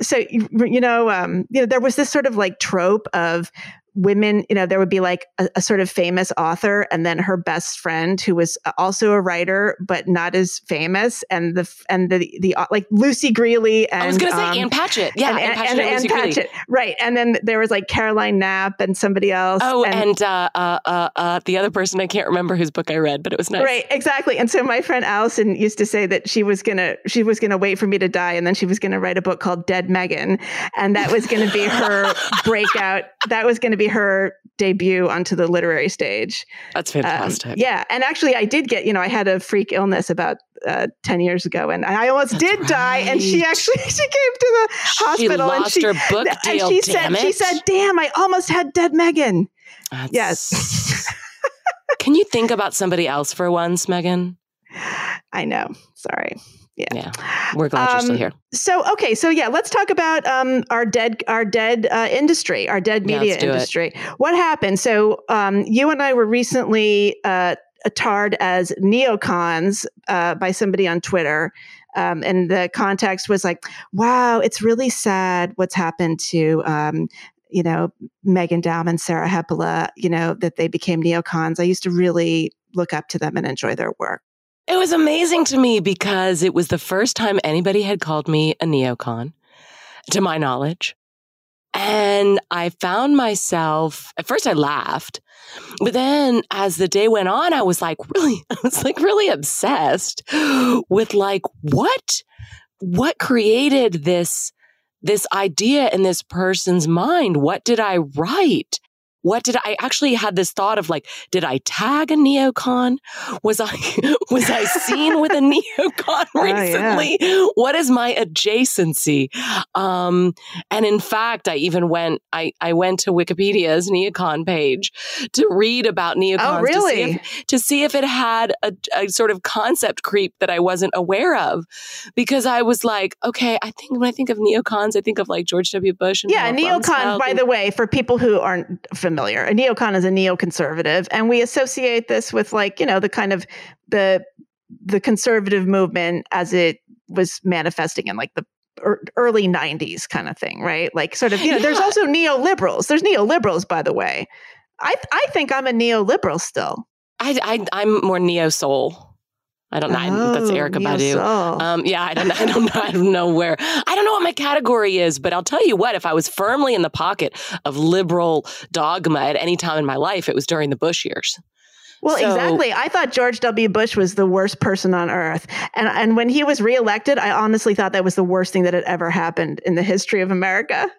so you know, um, you know, there was this sort of like trope of women, you know, there would be like a, a, sort of famous author and then her best friend who was also a writer but not as famous, and the and the the like Lucy Grealy and I was going to say um, Ann Patchett, yeah, and, Ann Patchett, and, and, and Patchett, right? And then there was like Caroline Knapp and somebody else. Oh, and, and uh, uh, uh, uh, the other person I can't remember whose book I read, but it was nice. Right, exactly. And so my friend Allison used to say that she was gonna she was gonna wait for me to die, and then she was gonna write a book called Dead Meghan, and that was going to be her [laughs] breakout. That was going to be her debut onto the literary stage. That's fantastic. Um, yeah. And actually, I did get, you know, I had a freak illness about uh, 10 years ago and I almost That's did right. die. And she actually, [laughs] she came to the hospital and she her book deal. And she said, it. she said, damn, I almost had dead Meghan. That's... Yes. [laughs] Can you think about somebody else for once, Meghan? I know. Sorry. Yeah. yeah. We're glad um, you're still here. So okay, so yeah, let's talk about um, our dead our dead uh, industry, our dead media yeah, industry. It. What happened? So um, you and I were recently uh, tarred as neocons uh, by somebody on Twitter. Um, and the context was like, wow, it's really sad what's happened to um, you know, Meghan Daum and Sarah Hepola, you know, that they became neocons. I used to really look up to them and enjoy their work. It was amazing to me because it was the first time anybody had called me a neocon, to my knowledge. And I found myself, at first I laughed, but then as the day went on, I was like, really, [laughs] I was like really obsessed with like, what, what created this, this idea in this person's mind? What did I write? What did I actually had this thought of like, did I tag a neocon? Was I [laughs] was I seen with a [laughs] neocon recently? Oh, yeah. What is my adjacency? Um, and in fact, I even went I, I went to Wikipedia's neocon page to read about neocons oh, really? to, see if, to see if it had a, a sort of concept creep that I wasn't aware of. Because I was like, okay, I think when I think of neocons, I think of like George W. Bush and Yeah, neocon, by the way, for people who aren't familiar. A neocon is a neoconservative, and we associate this with like you know the kind of the the conservative movement as it was manifesting in like the early 90s kind of thing, right? Like sort of, you know, yeah. there's also neoliberals. There's neoliberals, by the way. I I think I'm a neoliberal still. I, I I'm more neo soul. I don't know. Oh, That's Erykah Badu. Um, yeah, I don't. [laughs] I don't know. I don't know where. I don't know what my category is. But I'll tell you what. If I was firmly in the pocket of liberal dogma at any time in my life, it was during the Bush years. Well, so, exactly. I thought George W. Bush was the worst person on earth. And and when he was reelected, I honestly thought that was the worst thing that had ever happened in the history of America.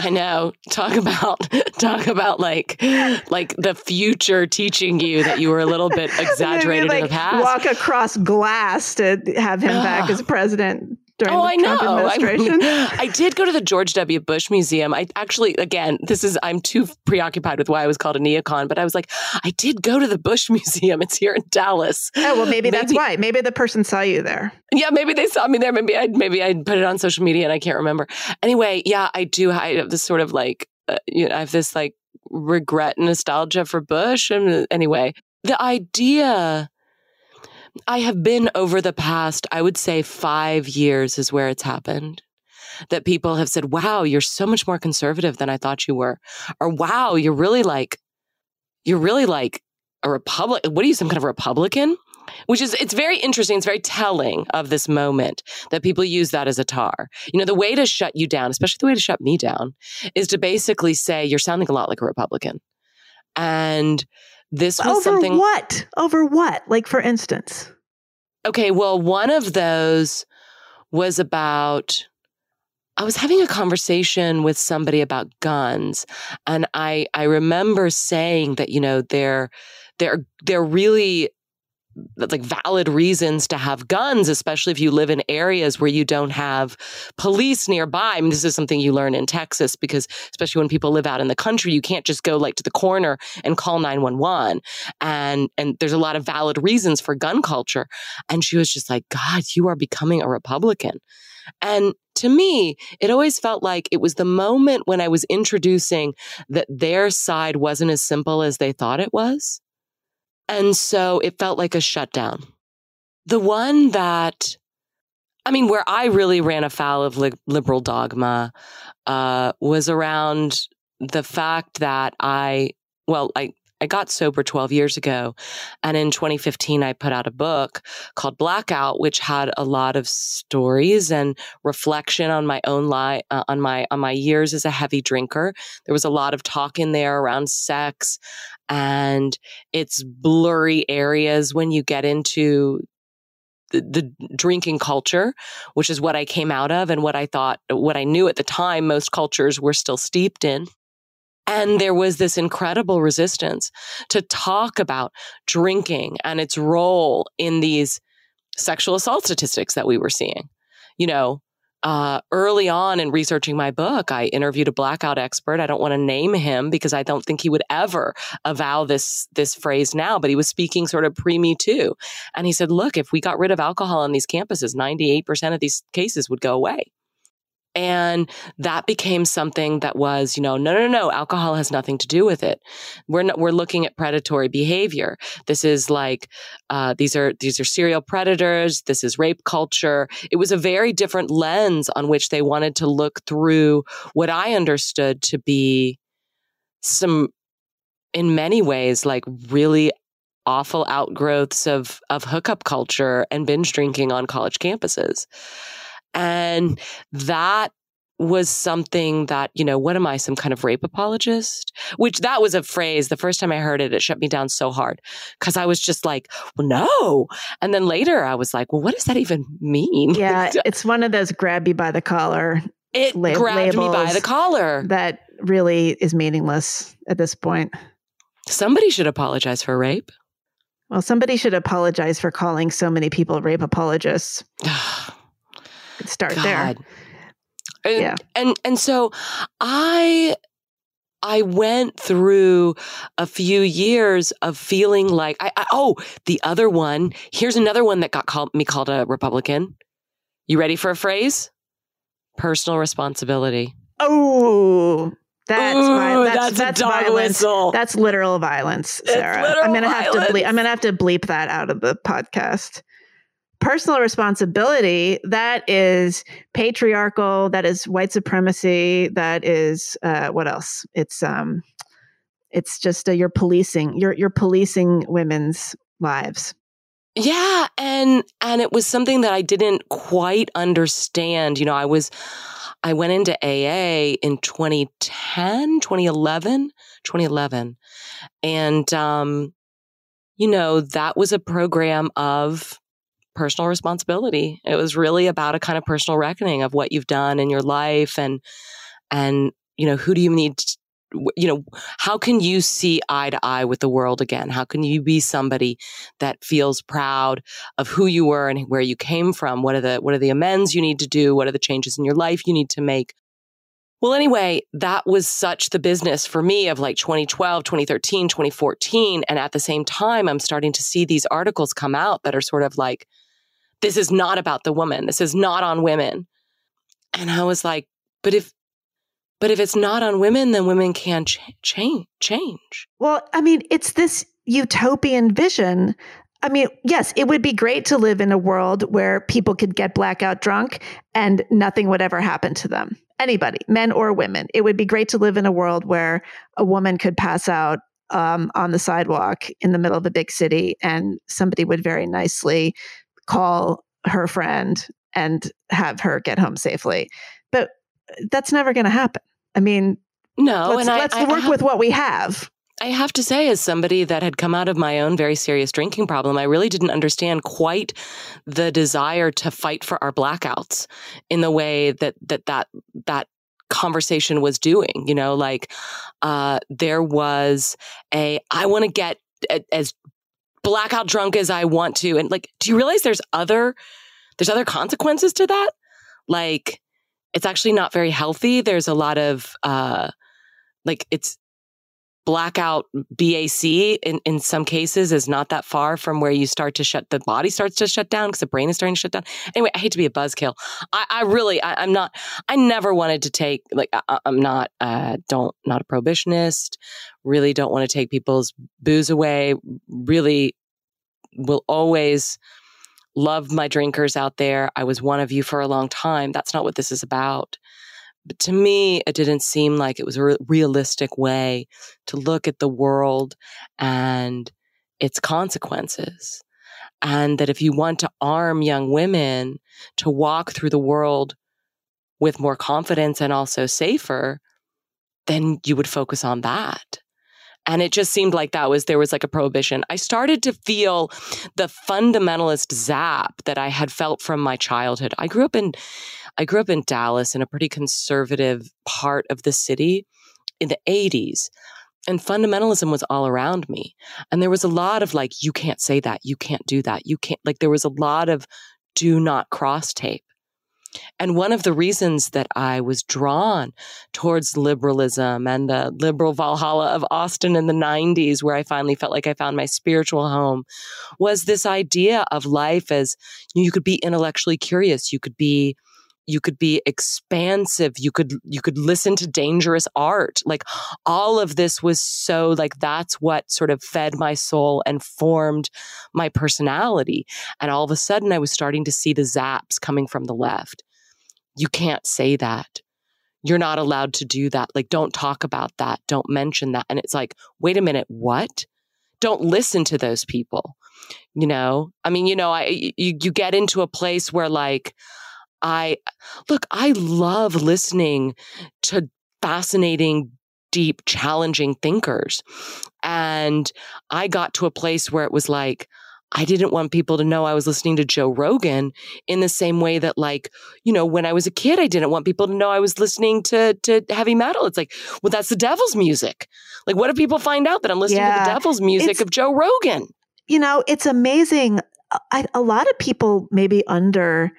I know. Talk about [laughs] talk about like like the future teaching you that you were a little bit [laughs] exaggerated like, in the past. Walk across glass to have him back as president during oh, the I Trump know. administration. I, [laughs] I, did go to the George W. Bush Museum. I actually, again, this is, I'm too preoccupied with why I was called a neocon, but I was like, I did go to the Bush [laughs] Museum. It's here in Dallas. Oh, well, maybe, maybe that's why. Maybe the person saw you there. Yeah, maybe they saw me there. Maybe I, maybe I put it on social media and I can't remember. Anyway, yeah, I do. I have this sort of like, uh, you know, I have this like regret and nostalgia for Bush. And uh, anyway, the idea I have been over the past, I would say five years is where it's happened. That people have said, wow, you're so much more conservative than I thought you were. Or wow, you're really like, you're really like a Republic. What are you, some kind of Republican? Which is, it's very interesting. It's very telling of this moment that people use that as a tar. You know, the way to shut you down, especially the way to shut me down, is to basically say, you're sounding a lot like a Republican. And this was over something what? Over what? Like for instance? Okay well one of those was about i was having a conversation with somebody about guns and i i remember saying that you know they're they're they're really that's like valid reasons to have guns, especially if you live in areas where you don't have police nearby. I mean, this is something you learn in Texas because especially when people live out in the country, you can't just go like to the corner and call 911. And, and there's a lot of valid reasons for gun culture. And she was just like, God, you are becoming a Republican. And to me, it always felt like it was the moment when I was introducing that their side wasn't as simple as they thought it was and so it felt like a shutdown. The one that, I mean, where I really ran afoul of li- liberal dogma uh, was around the fact that I, well, I, I got sober 12 years ago. And in 2015, I put out a book called Blackout, which had a lot of stories and reflection on my own life, uh, on my, on my years as a heavy drinker. There was a lot of talk in there around sex and it's blurry areas when you get into the, the, drinking culture, which is what I came out of and what I thought, what I knew at the time most cultures were still steeped in. And there was this incredible resistance to talk about drinking and its role in these sexual assault statistics that we were seeing. You know, uh, early on in researching my book, I interviewed a blackout expert. I don't want to name him because I don't think he would ever avow this this phrase now. But he was speaking sort of pre Me Too, and he said, "Look, if we got rid of alcohol on these campuses, ninety eight percent of these cases would go away." And that became something that was, you know, no, no, no, alcohol has nothing to do with it. We're not, we're looking at predatory behavior. This is like, uh, these are, these are serial predators. This is rape culture. It was a very different lens on which they wanted to look through what I understood to be some, in many ways, like really awful outgrowths of, of hookup culture and binge drinking on college campuses. And that was something that, you know, what am I, some kind of rape apologist? Which that was a phrase. The first time I heard it, it shut me down so hard because I was just like, well, no. And then later I was like, well, what does that even mean? [laughs] Yeah, it's one of those grab you by the collar. It lab- grabbed me by the collar. That really is meaningless at this point. Somebody should apologize for rape. Well, somebody should apologize for calling so many people rape apologists. [sighs] [sighs] [sighs] start God. there. And, yeah. And and so I I went through a few years of feeling like I, I, oh the other one here's another one that got called me called a Republican. You ready for a phrase? Personal responsibility. Oh, that's Ooh, that's, that's, that's violence. Whistle. That's literal violence, Sarah. I'm gonna have to bleep. I'm gonna have to bleep that out of the podcast personal responsibility that is patriarchal that is white supremacy that is uh, what else? It's um it's just uh, you're policing you're you're policing women's lives. Yeah and and it was something that i didn't quite understand you know i was i went into aa in 2010 2011 2011 and um you know that was a program of personal responsibility. It was really about a kind of personal reckoning of what you've done in your life and and you know who do you need to, you know how can you see eye to eye with the world again how can you be somebody that feels proud of who you were and where you came from what are the what are the amends you need to do what are the changes in your life you need to make well, anyway, that was such the business for me of like 2012, 2013, 2014. And at the same time, I'm starting to see these articles come out that are sort of like, this is not about the woman. This is not on women. And I was like, but if, but if it's not on women, then women can ch- change, change. Well, I mean, it's this utopian vision I mean, yes, it would be great to live in a world where people could get blackout drunk and nothing would ever happen to them. Anybody, men or women. It would be great to live in a world where a woman could pass out um, on the sidewalk in the middle of a big city and somebody would very nicely call her friend and have her get home safely. But that's never going to happen. I mean, no, let's, let's I, work I have, with what we have. I have to say, as somebody that had come out of my own very serious drinking problem, I really didn't understand quite the desire to fight for our blackouts in the way that that that that conversation was doing. You know, like uh, there was a I want to get as blackout drunk as I want to. And like, do you realize there's other, there's other consequences to that? Like, it's actually not very healthy. There's a lot of, uh, like it's blackout BAC in, in some cases is not that far from where you start to shut, the body starts to shut down because the brain is starting to shut down. Anyway, I hate to be a buzzkill. I, I really, I, am not, I never wanted to take, like, I, am not, uh, don't, not a prohibitionist, really don't want to take people's booze away, really will always, love my drinkers out there. I was one of you for a long time. That's not what this is about. But to me, it didn't seem like it was a realistic way to look at the world and its consequences. And that if you want to arm young women to walk through the world with more confidence and also safer, then you would focus on that. And it just seemed like that was, there was like a prohibition. I started to feel the fundamentalist zap that I had felt from my childhood. I grew up in, I grew up in Dallas in a pretty conservative part of the city in the 80s. And fundamentalism was all around me. And there was a lot of like, you can't say that. You can't do that. You can't, like, there was a lot of do not cross tape. And one of the reasons that I was drawn towards liberalism and the liberal Valhalla of Austin in the 90s, where I finally felt like I found my spiritual home, was this idea of life as you could be intellectually curious, you could be you could be expansive you could you could listen to dangerous art. Like all of this was so like that's what sort of fed my soul and formed my personality. And all of a sudden i was starting to see the zaps coming from the left. You can't say that. You're not allowed to do that. Like don't talk about that. Don't mention that. And it's like wait a minute what? Don't listen to those people you know? I mean you know i you, you get into a place where like I look, I love listening to fascinating, deep, challenging thinkers. And I got to a place where it was like, I didn't want people to know I was listening to Joe Rogan in the same way that, like, you know, when I was a kid, I didn't want people to know I was listening to to heavy metal. It's like, well, that's the devil's music. Like, what if people find out that I'm listening yeah, to the devil's music of Joe Rogan? You know, it's amazing. I, a lot of people, maybe under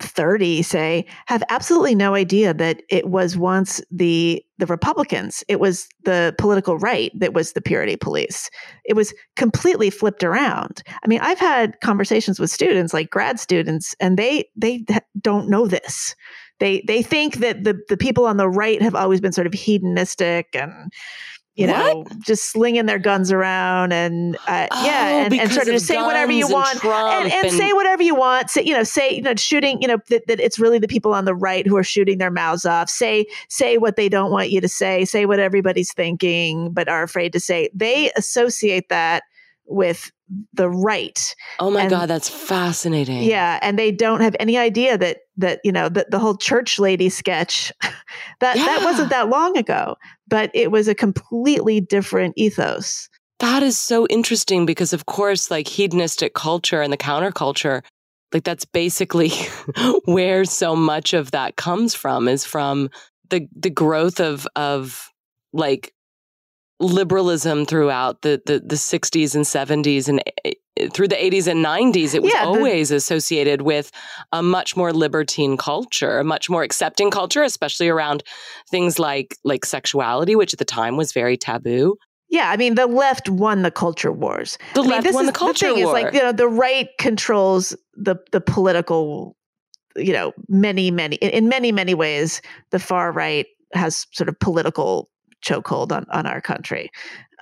30 say have absolutely no idea that it was once the the republicans. It was the political right that was the purity police. It was completely flipped around. I mean i've had conversations with students like grad students and they they don't know this. They they think that the the people on the right have always been sort of hedonistic and you know, just slinging their guns around and uh, oh, yeah, and, and sort of say whatever you want and, and, and, say whatever you want. Say, you know, say you know, shooting. You know, that, that it's really the people on the right who are shooting their mouths off. Say say what they don't want you to say. Say what everybody's thinking, but are afraid to say. They associate that with the right. Oh my and, god, that's fascinating. Yeah, and they don't have any idea that that you know the, the whole church lady sketch [laughs] that yeah. that wasn't that long ago, but it was a completely different ethos. That is so interesting because of course like hedonistic culture and the counterculture like that's basically [laughs] where so much of that comes from is from the the growth of of like liberalism throughout the, the, the 60s and 70s and eh, eh, through the 80s and 90s, it was yeah, the, always associated with a much more libertine culture, a much more accepting culture, especially around things like like sexuality, which at the time was very taboo. Yeah, I mean, the left won the culture wars. The I left mean, won the culture the thing war. Is like you know, the right controls the the political. You know, many many in many many ways, the far right has sort of political chokehold on, on our country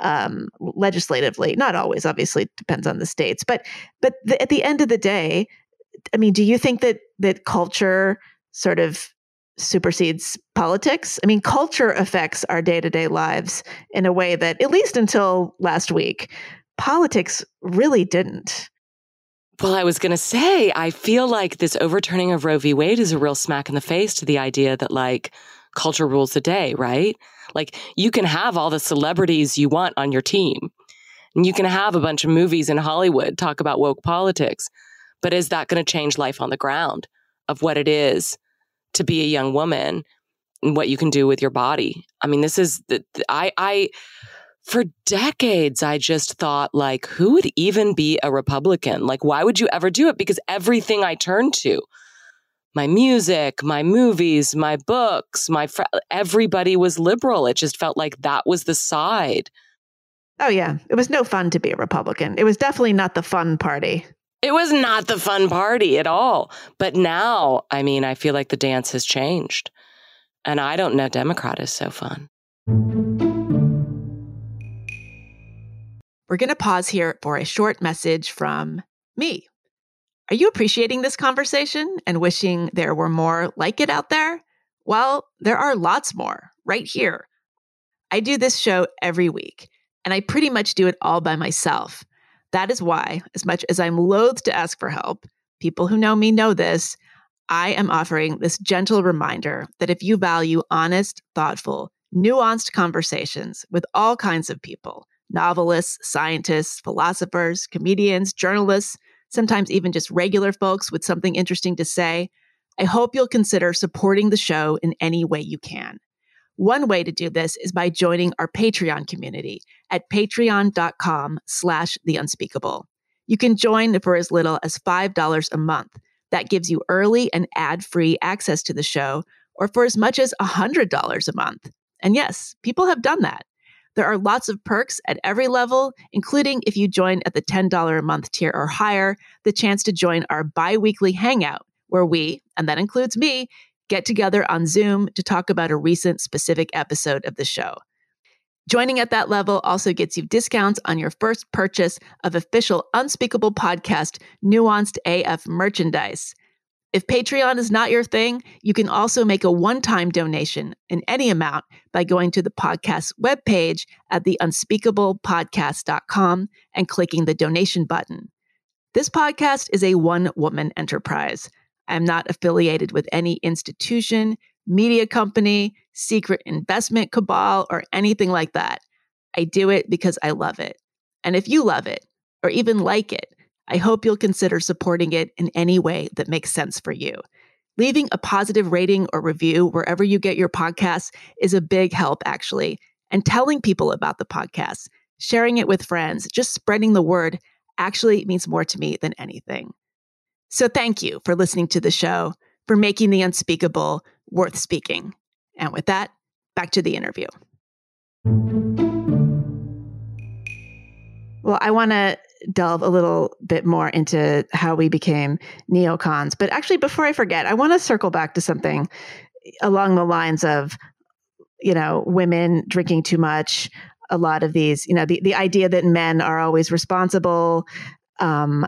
um, legislatively. Not always, obviously, depends on the states. But but the, at the end of the day, I mean, do you think that that culture sort of supersedes politics? I mean, culture affects our day to day lives in a way that, at least until last week, politics really didn't. Well, I was going to say, I feel like this overturning of Roe v. Wade is a real smack in the face to the idea that, like, culture rules the day, right? Like you can have all the celebrities you want on your team and you can have a bunch of movies in Hollywood talk about woke politics. But is that going to change life on the ground of what it is to be a young woman and what you can do with your body? I mean, this is the, I, I, for decades, I just thought, like, who would even be a Republican? Like, why would you ever do it? Because everything I turned to, my music, my movies, my books, my fr- everybody was liberal. It just felt like that was the side. Oh yeah, it was no fun to be a Republican. It was definitely not the fun party. It was not the fun party at all. But now, I mean, I feel like the dance has changed. And I don't know Democrat is so fun. We're going to pause here for a short message from me. Are you appreciating this conversation and wishing there were more like it out there? Well, there are lots more right here. I do this show every week, and I pretty much do it all by myself. That is why, as much as I'm loath to ask for help, people who know me know this, I am offering this gentle reminder that if you value honest, thoughtful, nuanced conversations with all kinds of people, novelists, scientists, philosophers, comedians, journalists, sometimes even just regular folks with something interesting to say, I hope you'll consider supporting the show in any way you can. One way to do this is by joining our Patreon community at patreon.com slash the unspeakable. You can join for as little as $5 a month. That gives you early and ad-free access to the show, or for as much as $100 a month. And yes, people have done that. There are lots of perks at every level, including if you join at the $10 a month tier or higher, the chance to join our bi weekly hangout, where we, and that includes me, get together on Zoom to talk about a recent specific episode of the show. Joining at that level also gets you discounts on your first purchase of official Unspeakable Podcast Nuanced AF merchandise. If Patreon is not your thing, you can also make a one time donation in any amount by going to the podcast's webpage at theunspeakablepodcast.com and clicking the donation button. This podcast is a one woman enterprise. I am not affiliated with any institution, media company, secret investment cabal, or anything like that. I do it because I love it. And if you love it, or even like it, I hope you'll consider supporting it in any way that makes sense for you. Leaving a positive rating or review wherever you get your podcasts is a big help, actually. And telling people about the podcast, sharing it with friends, just spreading the word actually means more to me than anything. So thank you for listening to the show, for making the unspeakable worth speaking. And with that, back to the interview. Well, I want to delve a little bit more into how we became neocons. But actually, before I forget, I want to circle back to something along the lines of, you know, women drinking too much. A lot of these, you know, the, the idea that men are always responsible. Um,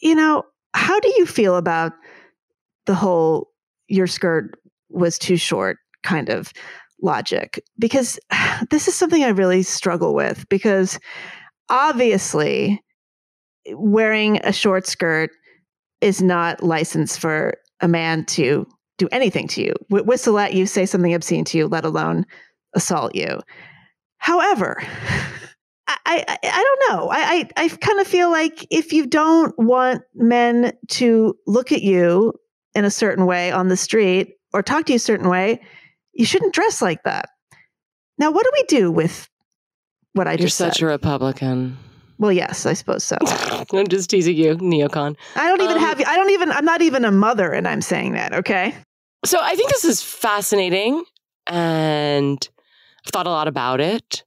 you know, how do you feel about the whole your skirt was too short kind of logic? Because [sighs] this is something I really struggle with because obviously wearing a short skirt is not licensed for a man to do anything to you, w- whistle at you, say something obscene to you, let alone assault you. However, [laughs] I, I, I don't know. I, I, I kind of feel like if you don't want men to look at you in a certain way on the street or talk to you a certain way, you shouldn't dress like that. Now, what do we do with what I You're just such said? a Republican. well, yes, I suppose so. [laughs] I'm just teasing you, neocon. I don't even Um, have. I don't even. I'm not even a mother, and I'm saying that. Okay. So I think this is fascinating and I've thought a lot about it.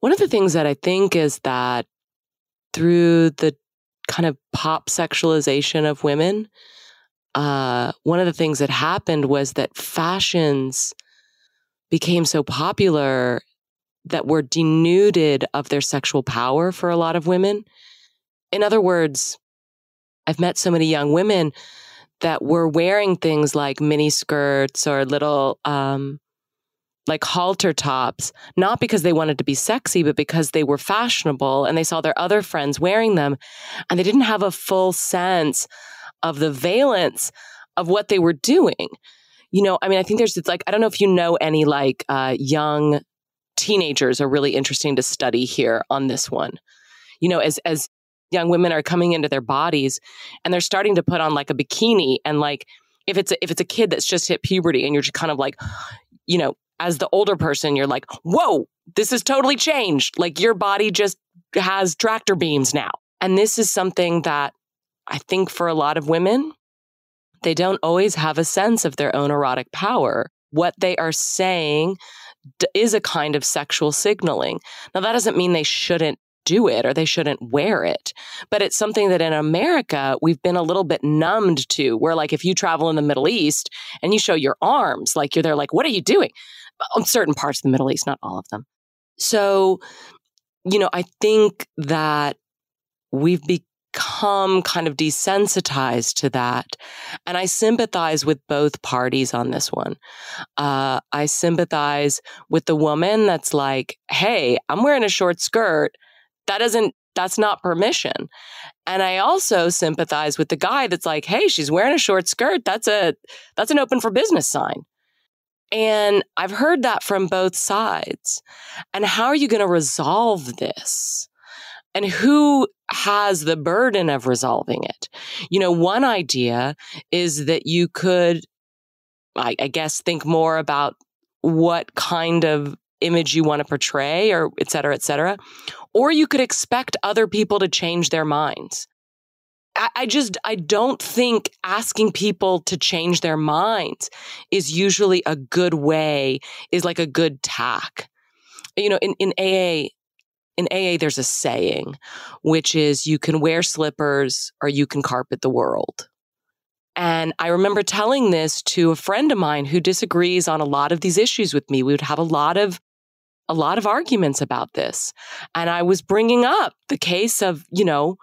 One of the things that I think is that through the kind of pop sexualization of women, uh, one of the things that happened was that fashions became so popular that were denuded of their sexual power for a lot of women. In other words, I've met so many young women that were wearing things like mini skirts or little um, like halter tops, not because they wanted to be sexy, but because they were fashionable and they saw their other friends wearing them and they didn't have a full sense of the valence of what they were doing. You know, I mean, I think there's like, I don't know if you know any like uh, young teenagers are really interesting to study here on this one. You know, as, as young women are coming into their bodies and they're starting to put on like a bikini and like, if it's a, if it's a kid that's just hit puberty and you're just kind of like, you know, as the older person, you're like, whoa, this is totally changed. Like your body just has tractor beams now. And this is something that I think for a lot of women, they don't always have a sense of their own erotic power. What they are saying is a kind of sexual signaling. Now, that doesn't mean they shouldn't do it or they shouldn't wear it. But it's something that in America, we've been a little bit numbed to, where like if you travel in the Middle East and you show your arms, like you're there, like, what are you doing? On certain parts of the Middle East, not all of them. So, you know, I think that we've become kind of desensitized to that. And I sympathize with both parties on this one. Uh, I sympathize with the woman that's like, hey, I'm wearing a short skirt. That doesn't, that's not permission. And I also sympathize with the guy that's like, hey, she's wearing a short skirt. That's a, that's an open for business sign. And I've heard that from both sides. And how are you going to resolve this? And who has the burden of resolving it? You know, one idea is that you could, I, I guess, think more about what kind of image you want to portray or et cetera, et cetera. Or you could expect other people to change their minds. I, just, I don't think asking people to change their minds is usually a good way, is like a good tack. You know, in, in AA, in AA, there's a saying, which is you can wear slippers or you can carpet the world. And I remember telling this to a friend of mine who disagrees on a lot of these issues with me. We would have a lot of a lot of arguments about this. And I was bringing up the case of, you know,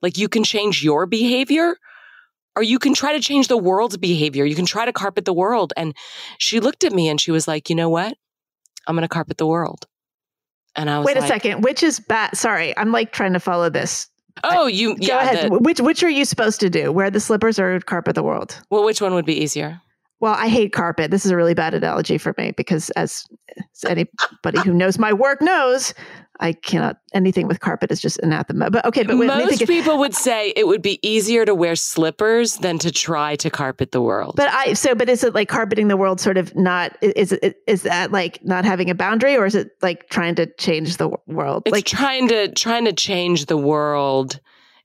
like you can change your behavior or you can try to change the world's behavior. You can try to carpet the world. And she looked at me and she was like, you know what? I'm going to carpet the world. And I was Wait like, a second. Which is bad? Sorry. I'm like trying to follow this. Oh, you, Go yeah. ahead. the- which, which are you supposed to do? Wear the slippers or carpet the world? well, which one would be easier? Well, I hate carpet. This is a really bad analogy for me because, as, as anybody who knows my work knows, I cannot. Anything with carpet is just anathema. But okay, but wait, Most people would say it would be easier to wear slippers than to try to carpet the world. But I so, but is it like carpeting the world? Sort of not. Is it is that like not having a boundary, or is it like trying to change the world? it's like trying to trying to change the world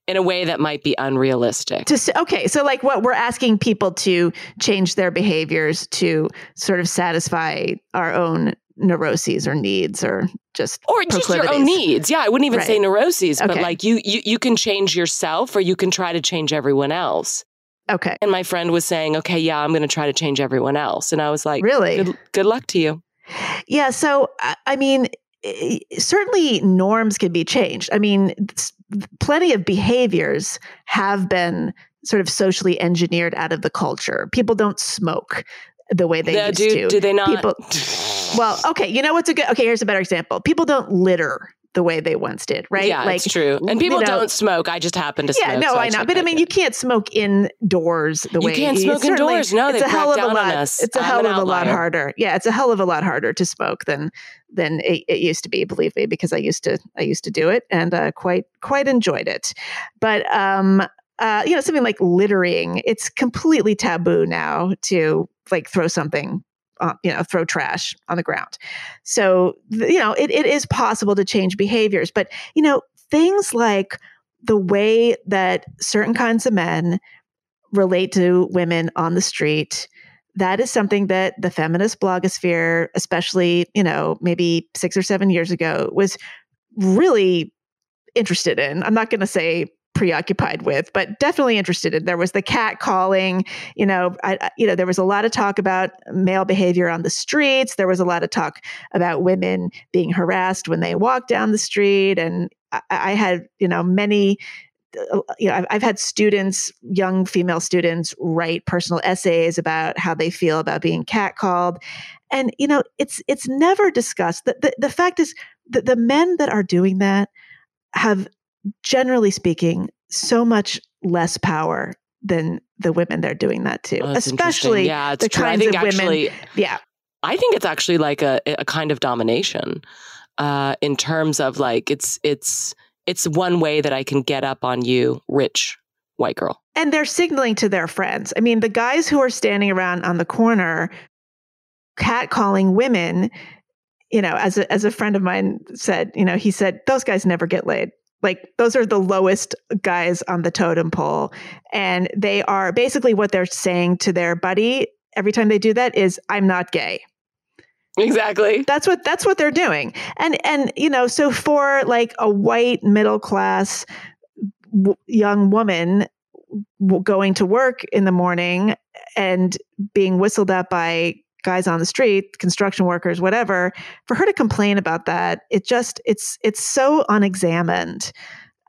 in a way that might be unrealistic. to okay, so like what we're asking people to change their behaviors to sort of satisfy our own neuroses or needs or just or just your own needs. Yeah, I wouldn't even say Right. neuroses, but like you, you you can change yourself or you can try to change everyone else. okay, And my friend was saying, "Okay, yeah, I'm going to try to change everyone else." And I was like, really "Good good luck to you." Yeah. So, I- mean, certainly norms can be changed. I mean, plenty of behaviors have been sort of socially engineered out of the culture. People don't smoke the way they Yeah, used do, to. do they not? People- [laughs] Well, okay. You know what's a good? Okay, here's a better example. People don't litter the way they once did, right? Yeah, like it's true. And you people know- don't smoke. I just happen to smoke. yeah, no, so I know, but I mean, in. you can't smoke indoors the You way you can't smoke indoors. No, it's a hell of a lot. It's a I'm hell of a lot harder. Yeah, it's a hell of a lot harder to smoke than than it, it used to be. Believe me, because I used to I used to do it and uh, quite quite enjoyed it. But um, uh, you know, something like littering, it's completely taboo now to like throw something. Uh, you know, throw trash on the ground. So, you know, it, it is possible to change behaviors. But, you know, things like the way that certain kinds of men relate to women on the street that is something that the feminist blogosphere especially you know maybe 6 or 7 years ago was really interested in i'm not going to say preoccupied with but definitely interested in. There was the cat calling you know I, you know there was a lot of talk about male behavior on the streets. There was a lot of talk about women being harassed when they walk down the street. And I, I had you know many uh, you know I've, I've had students young female students write personal essays about how they feel about being catcalled. And you know it's it's never discussed. The, the, the fact is that the men that are doing that have generally speaking so much less power than the women they're doing that to Oh, especially yeah, it's the true. Kinds of women- yeah I think it's actually like a a kind of domination, uh, in terms of like it's it's it's one way that I can get up on you, rich white girl. and they're signaling to their friends. I mean, the guys who are standing around on the corner catcalling women, you know, as a, as a friend of mine said, you know, he said, those guys never get laid. Like those are the lowest guys on the totem pole. And they are basically what they're saying to their buddy every time they do that is, I'm not gay. Exactly. That's what that's what they're doing. And and you know, so for like a white middle class w- young woman w- going to work in the morning and being whistled at by guys on the street, construction workers, whatever, for her to complain about that, it just it's it's so unexamined.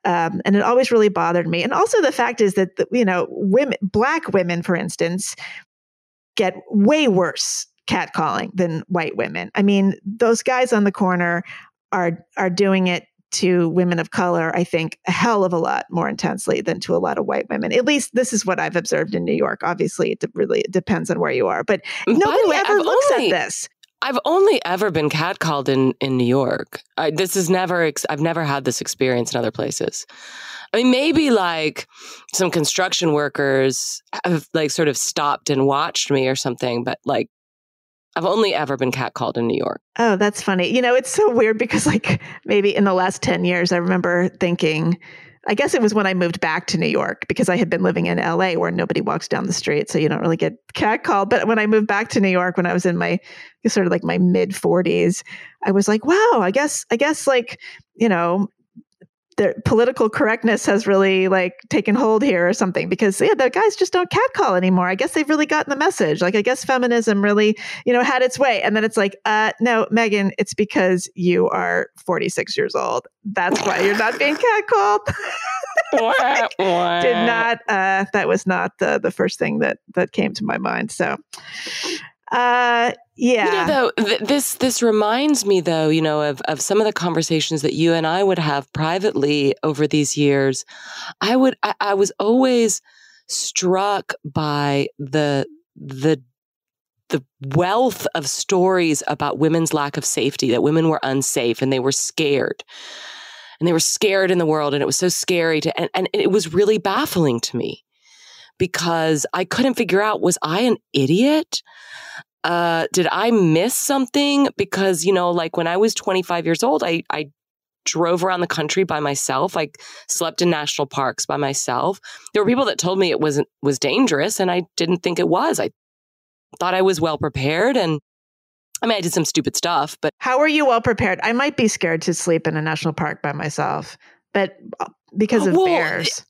Um, and it always really bothered me. And also the fact is that you know, women, black women, for instance, get way worse catcalling than white women. I mean, those guys on the corner are are doing it to women of color, I think, a hell of a lot more intensely than to a lot of white women. At least this is what I've observed in New York. Obviously, it really it depends on where you are, but nobody way, ever I've looks only, at this. I've only ever been catcalled in in New York. I, this is never. I've never had this experience in other places. I mean, maybe like some construction workers have like sort of stopped and watched me or something, but like I've only ever been catcalled in New York. Oh, that's funny. You know, it's so weird because, like, maybe in the last 10 years, I remember thinking, I guess it was when I moved back to New York because I had been living in LA where nobody walks down the street. So you don't really get catcalled. But when I moved back to New York, when I was in my sort of like my mid 40s, I was like, wow, I guess, I guess like, you know, the political correctness has really like taken hold here or something because yeah the guys just don't catcall anymore. I guess they've really gotten the message. Like i guess feminism really you know had its way. And then it's like uh no Meghan it's because you are 46 years old. That's why you're not being catcalled. [laughs] Did not uh that was not the the first thing that that came to my mind. So uh, yeah. You know, though, th- this this reminds me, though, you know, of of some of the conversations that you and I would have privately over these years. I would, I, I was always struck by the the the wealth of stories about women's lack of safety, that women were unsafe and they were scared. And they were scared in the world, and it was so scary to, and, and it was really baffling to me because I couldn't figure out was I an idiot? Uh, did I miss something? Because, you know, like when I was 25 years old, I, I drove around the country by myself. I slept in national parks by myself. There were people that told me it wasn't was dangerous, and I didn't think it was. I thought I was well prepared, and I mean, I did some stupid stuff. But how are you well prepared? I might be scared to sleep in a national park by myself, but uh, because of well, bears.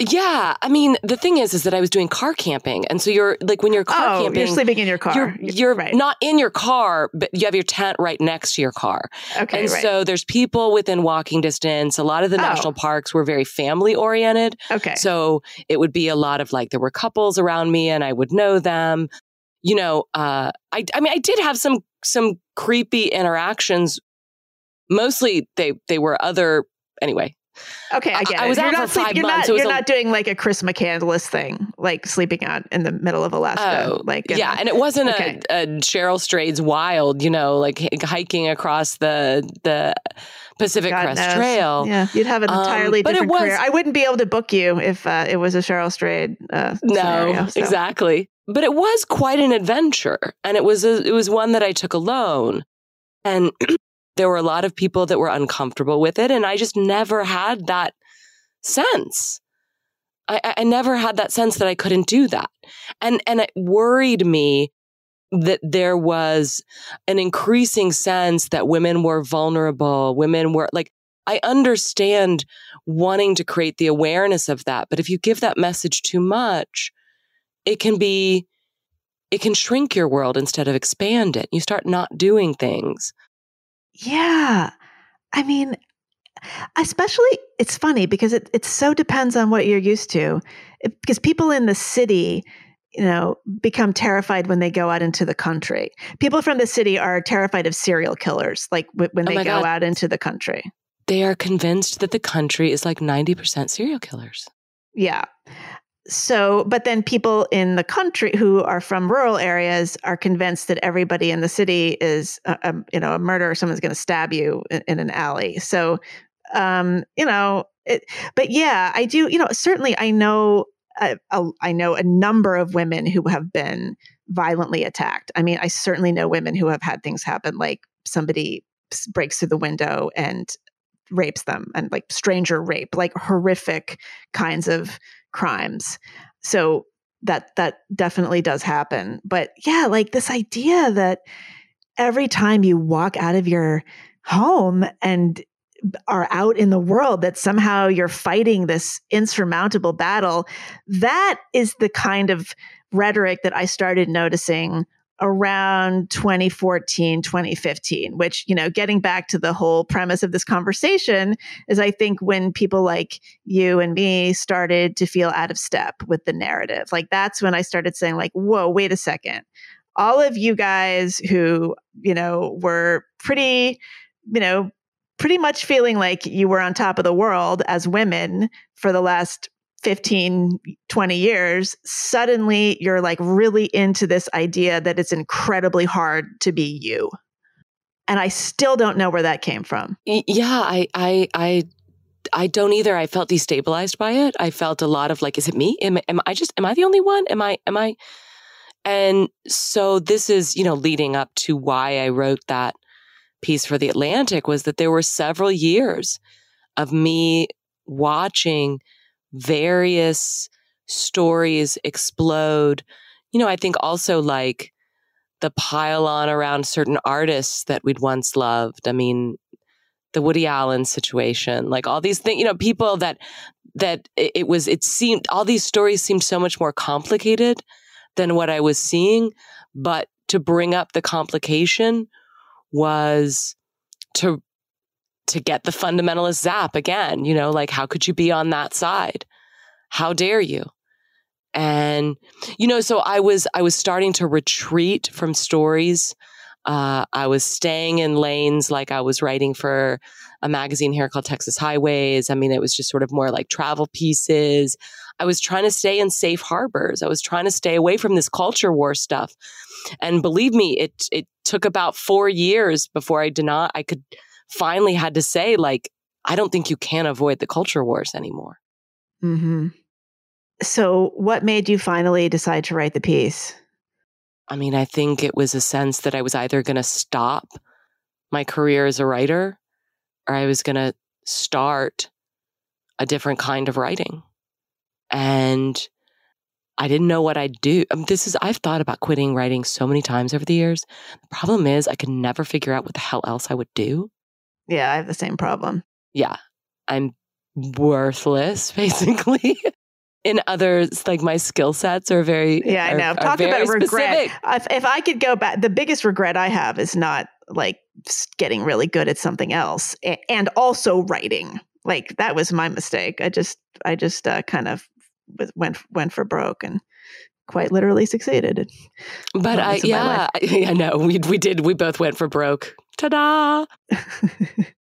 Yeah, I mean, the thing is, is that I was doing car camping, and so you're like when you're car oh, camping, you're sleeping in your car. You're, you're right. not in your car, but you have your tent right next to your car. Okay, and right. so there's people within walking distance. A lot of the oh. national parks were very family oriented. Okay, so it would be a lot of like there were couples around me, and I would know them. You know, uh, I, I mean, I did have some some creepy interactions. Mostly, they they were other anyway Okay, I get I, it. I was you're out for sleep, five you're months. Not, you're a, not doing like a Chris McCandless thing, like sleeping out in the middle of Alaska. Oh, like yeah, and it wasn't okay. a, a Cheryl Strayed's Wild, you know, like hiking across the the Pacific God Crest knows. Trail. Yeah, you'd have an um, entirely um, different was, career. I wouldn't be able to book you if uh, it was a Cheryl Strayed. Uh, no, scenario, so. exactly. But it was quite an adventure, and it was a, it was one that I took alone, and [clears throat] there were a lot of people that were uncomfortable with it. And I just never had that sense. I, I never had that sense that I couldn't do that. And, and it worried me that there was an increasing sense that women were vulnerable. Women were like, I understand wanting to create the awareness of that. But if you give that message too much, it can be, it can shrink your world instead of expand it. You start not doing things. Yeah. I mean, especially it's funny because it it so depends on what you're used to. It, because people in the city, you know, become terrified when they go out into the country. People from the city are terrified of serial killers like w- when oh they go God. out into the country. They are convinced that the country is like 90% serial killers. Yeah so but then people in the country who are from rural areas are convinced that everybody in the city is a, a you know a murderer someone's going to stab you in, in, an alley. So um you know it, but yeah i do you know certainly i know a, a, I know a number of women who have been violently attacked. I mean i certainly know women who have had things happen like somebody breaks through the window and rapes them and like stranger rape, like horrific kinds of crimes. So that that definitely does happen. But yeah, like this idea that every time you walk out of your home and are out in the world that somehow you're fighting this insurmountable battle that is the kind of rhetoric that I started noticing around 2014 2015 which you know getting back to the whole premise of this conversation is i think when people like you and me started to feel out of step with the narrative. Like that's when i started saying like whoa wait a second. All of you guys who you know were pretty you know pretty much feeling like you were on top of the world as women for the last 15, 20 years, suddenly you're like really into this idea that it's incredibly hard to be you. And I still don't know where that came from. Yeah, I, I, I, I don't either. I felt destabilized by it. I felt a lot of like, is it me? Am, am I just, am I the only one? Am I, am I? And so this is, you know, leading up to why I wrote that piece for the Atlantic was that there were several years of me watching various stories explode. You know, I think also like the pile on around certain artists that we'd once loved. I mean, the Woody Allen situation, like all these things, you know, people that, that it was, it seemed, all these stories seemed so much more complicated than what I was seeing. But to bring up the complication was to to get the fundamentalist zap again. You know, like, how could you be on that side? How dare you? And, you know, so I was, I was starting to retreat from stories. Uh, I was staying in lanes like I was writing for a magazine here called Texas Highways. I mean, it was just sort of more like travel pieces. I was trying to stay in safe harbors. I was trying to stay away from this culture war stuff. And believe me, it it took about four years before I did not I could finally had to say, like, I don't think you can avoid the culture wars anymore. Mm-hmm. So, what made you finally decide to write the piece? I mean, I think it was a sense that I was either going to stop my career as a writer or I was going to start a different kind of writing. And I didn't know what I'd do. I um, mean, this is, I've thought about quitting writing so many times over the years. The problem is, I could never figure out what the hell else I would do. Yeah, I have the same problem. Yeah. I'm worthless, [laughs] basically. In others, like my skill sets are very yeah. I know. Talk are about regret. If, if I could go back, the biggest regret I have is not like getting really good at something else, and also writing. Like that was my mistake. I just, I just uh, kind of went went for broke and quite literally succeeded. But I, yeah, [laughs] I know we we did. We both went for broke. Ta-da! [laughs]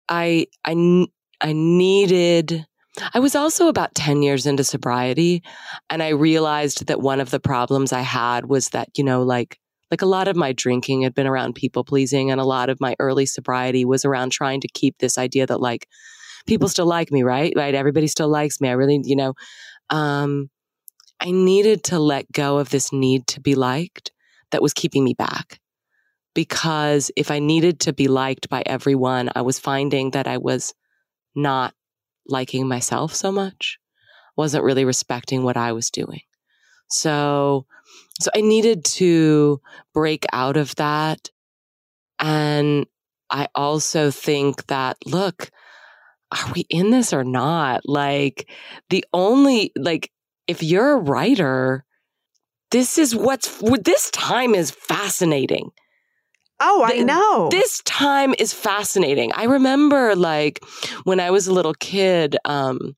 I I I needed. I was also about 10 years into sobriety and I realized that one of the problems I had was that, you know, like like a lot of my drinking had been around people pleasing and a lot of my early sobriety was around trying to keep this idea that like people still like me, right? Right? Everybody still likes me. I really, you know, um I needed to let go of this need to be liked that was keeping me back because if I needed to be liked by everyone, I was finding that I was not liking myself so much, wasn't really respecting what I was doing. So, so I needed to break out of that. And I also think that, look, are we in this or not? Like the only, like, if you're a writer, this is what's, this time is fascinating Oh, I know. This time is fascinating. I remember like when I was a little kid, um,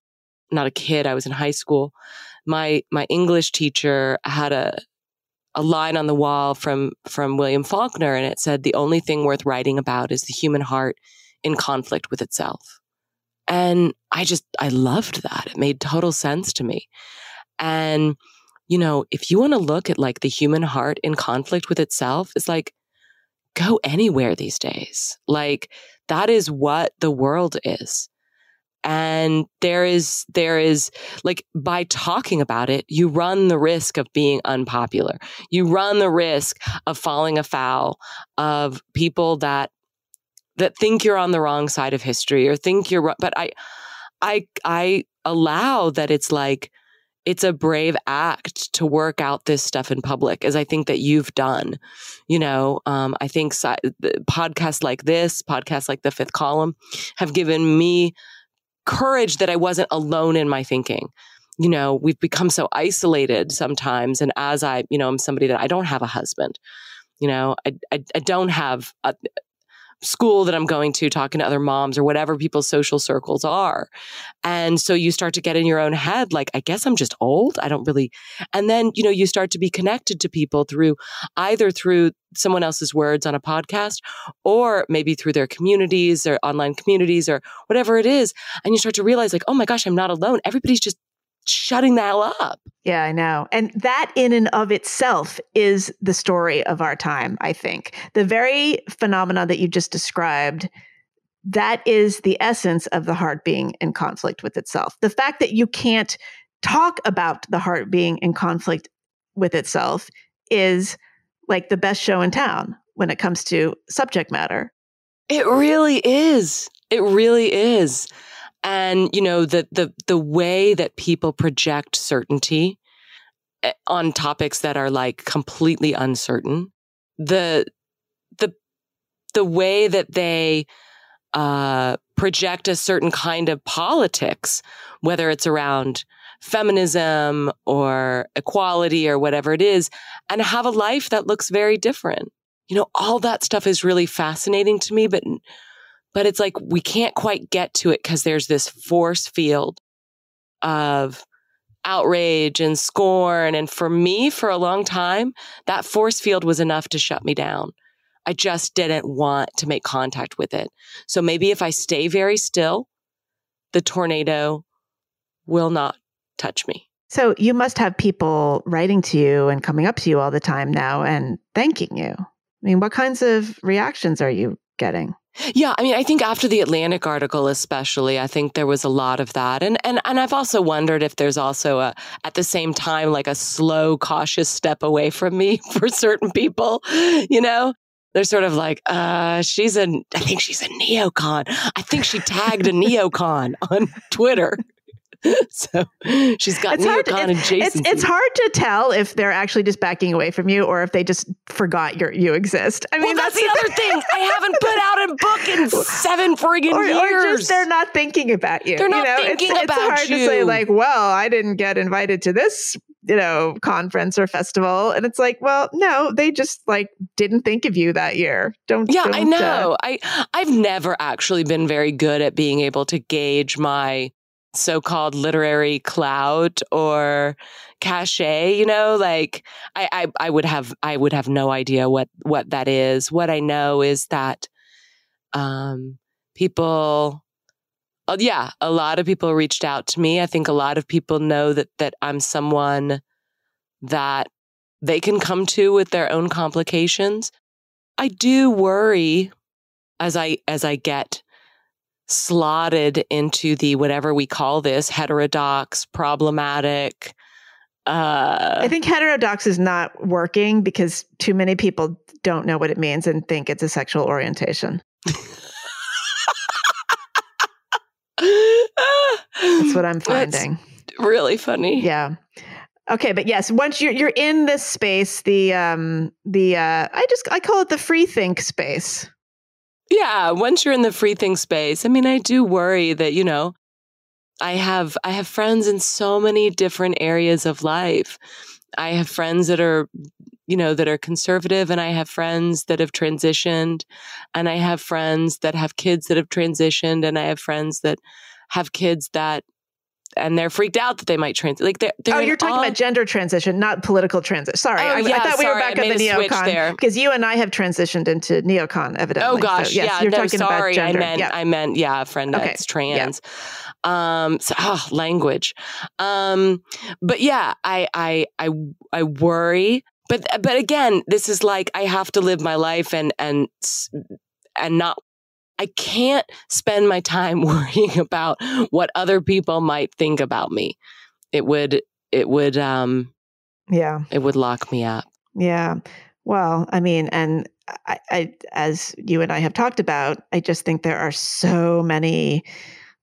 not a kid, I was in high school. My my English teacher had a a line on the wall from from William Faulkner and it said the only thing worth writing about is the human heart in conflict with itself. And I just I loved that. It made total sense to me. And you know, if you want to look at like the human heart in conflict with itself, it's like go anywhere these days. Like that is what the world is. And there is, there is like by talking about it, you run the risk of being unpopular. You run the risk of falling afoul of people that that think you're on the wrong side of history or think you're but I I I allow that it's like it's a brave act to work out this stuff in public as I think that you've done. You know, um, I think podcasts like this, podcasts like the fifth column have given me courage that I wasn't alone in my thinking. You know, we've become so isolated sometimes. And as I, you know, I'm somebody that I don't have a husband. You know, I, I, I don't have a, school that I'm going to, talking to other moms or whatever people's social circles are. And so you start to get in your own head, like, I guess I'm just old. I don't really. And then, you know, you start to be connected to people through either through someone else's words on a podcast or maybe through their communities or online communities or whatever it is. And you start to realize, like, oh my gosh, I'm not alone. Everybody's just shutting that up. Yeah, I know. And that in and of itself is the story of our time, I think. The very phenomena that you just described, that is the essence of the heart being in conflict with itself. The fact that you can't talk about the heart being in conflict with itself is like the best show in town when it comes to subject matter. It really is. It really is and you know the the the way that people project certainty eh, on topics that are like completely uncertain the the the way that they uh, project a certain kind of politics whether it's around feminism or equality or whatever it is and have a life that looks very different. You know all that stuff is really fascinating to me but but it's like we can't quite get to it because there's this force field of outrage and scorn. And for me, for a long time, that force field was enough to shut me down. I just didn't want to make contact with it. So maybe if I stay very still, the tornado will not touch me. So you must have people writing to you and coming up to you all the time now and thanking you. I mean, what kinds of reactions are you getting? Yeah, I mean, I think after the Atlantic article, especially, I think there was a lot of that, and and and I've also wondered if there's also a at the same time like a slow, cautious step away from me [laughs] for certain people. You know, they're sort of like, uh, she's a, I think she's a neocon. I think she tagged a [laughs] neocon on Twitter. [laughs] so she's got it's neocon adjacent. It's, it's hard to tell if they're actually just backing away from you or if they just forgot you you exist. I mean, well, that's, that's, the other thing. [laughs] I haven't put out a book in seven friggin' or, years. Or just they're not thinking about you. They're not you know? thinking it's, about it's hard you. to say like, well, I didn't get invited to this you know conference or festival and it's like well no they just like didn't think of you that year don't yeah don't, i know uh, i i've never actually been very good at being able to gauge my so-called literary clout or cachet you know like I, I i would have i would have no idea what what that is. What i know is that um people uh, yeah a lot of people reached out to me. I think a lot of people know that that i'm someone that they can come to with their own complications. I do worry as i as i get slotted into the whatever we call this heterodox, problematic. Uh, I think heterodox is not working because too many people don't know what it means and think it's a sexual orientation. That's what I'm finding. That's really funny. Yeah. Okay, but yes, once you're you're in this space, the um the uh I just I call it the free think space. Yeah, once you're in the free think space, I mean, I do worry that, you know, I have I have friends in so many different areas of life. I have friends that are you know that are conservative and I have friends that have transitioned and I have friends that have kids that have transitioned and I have friends that have kids that and they're freaked out that they might trans like they're, they're oh you're talking all... about gender transition not political transition sorry oh, I, yeah, I thought sorry, we were back on the neocon there. because you and I have transitioned into neocon evidently oh gosh so, yes, yeah you're no, talking sorry about gender. I meant yeah. I meant yeah a friend okay. that's trans yeah. um so oh, language um but yeah I I I I worry but but again this is like I have to live my life and and and not I can't spend my time [laughs] worrying about what other people might think about me. It would, it would, um, yeah, it would lock me up. Yeah. Well, I mean, and I, I, as you and I have talked about, I just think there are so many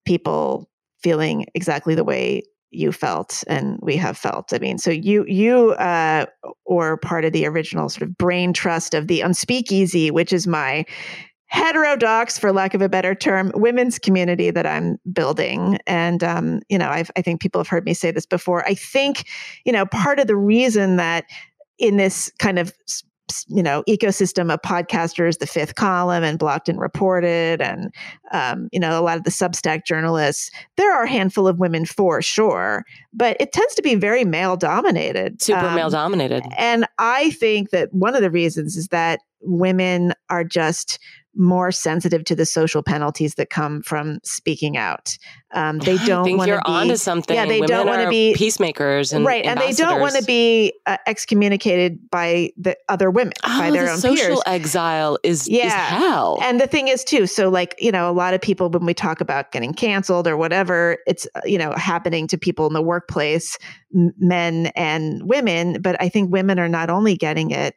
people feeling exactly the way you felt and we have felt. I mean, so you you uh, or part of the original sort of brain trust of the Unspeakeasy, which is my heterodox, for lack of a better term, women's community that I'm building. And, um, you know, I've, I think people have heard me say this before. I think, you know, part of the reason that in this kind of you know ecosystem of podcasters the fifth column and blocked and reported and um, you know a lot of the substack journalists there are a handful of women for sure but it tends to be very male dominated super um, male dominated and i think that one of the reasons is that women are just more sensitive to the social penalties that come from speaking out. Um, they [gasps] don't want to be onto something. Yeah, they Women don't want to be peacemakers, and right, and they don't want to be uh, excommunicated by the other women, oh, by their the own social peers. exile is Yeah. is hell. And the thing is, too, so like, you know, a lot of people, when we talk about getting canceled or whatever, it's, uh, you know, happening to people in the workplace, men and women. But I think women are not only getting it,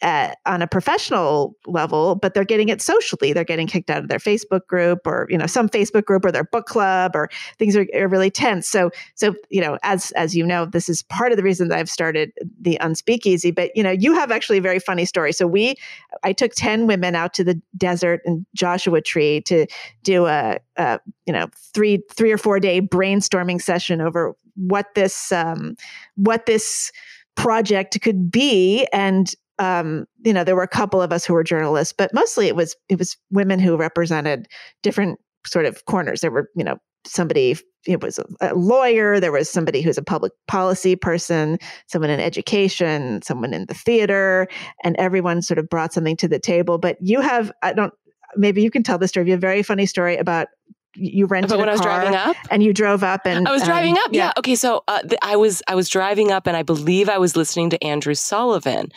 at, on a professional level, but they're getting it socially. They're getting kicked out of their Facebook group or, you know, some Facebook group or their book club or things are, are really tense. So, so, you know, as, as you know, this is part of the reason that I've started the Unspeakeasy, but, you know, you have actually a very funny story. So we, I took 10 women out to the desert and Joshua Tree to do a, a you know, three, three or four day brainstorming session over what this, um, what this, project could be and um, you know, there were a couple of us who were journalists, but mostly it was it was women who represented different sort of corners. There were, you know, somebody it was a lawyer, there was somebody who's a public policy person, someone in education, someone in the theater, and everyone sort of brought something to the table. But you have, I don't, maybe you can tell the story. You have a very funny story about you rented but when a I was car driving up, and you drove up and I was um, driving up. Yeah. Okay. So uh, th- I was I was driving up, and I believe I was listening to Andrew Sullivan,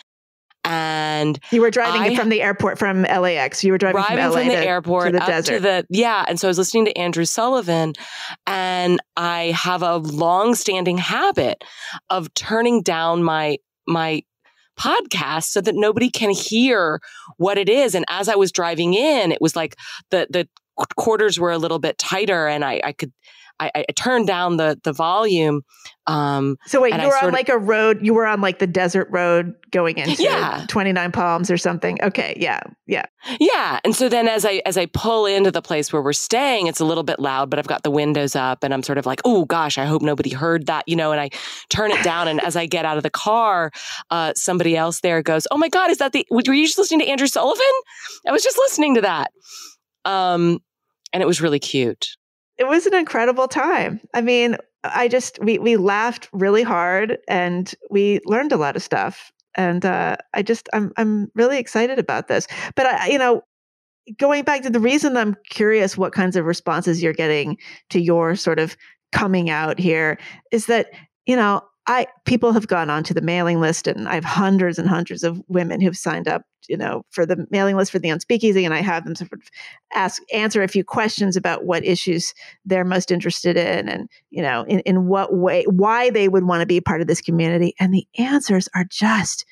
and You were driving I- from the airport from LAX. You were driving, driving from from the to, airport to the desert. to the yeah and so i was listening to andrew sullivan and i have a long-standing habit of turning down my my podcast so that nobody can hear what it is and as i was driving in it was like the the quarters were a little bit tighter and i i could I, I turned down the the volume. Um, so wait, you were on like a road. You were on like the desert road going [laughs] into Yeah. Twenty Nine Palms or something. Okay, yeah, yeah. Yeah. And so then as I as I pull into the place where we're staying, it's a little bit loud, but I've got the windows up and I'm sort of like, oh gosh, I hope nobody heard that, you know, and I turn it down. And as I get out of the car, uh, somebody else there goes, Oh my God, is that the were you just listening to Andrew Sullivan? I was just listening to that. Um, and it was really cute. It was an incredible time. I mean, I just we we laughed really hard and we learned a lot of stuff. And uh, I just I'm I'm really excited about this. But I, you know, going back to the reason I'm curious what kinds of responses you're getting to your sort of coming out here is that you know I people have gone onto the mailing list and I have hundreds and hundreds of women who've signed up, you know, for the mailing list for the Unspeakeasy, and I have them sort of ask answer a few questions about what issues they're most interested in, and you know, in, in what way, why they would want to be part of this community, and the answers are just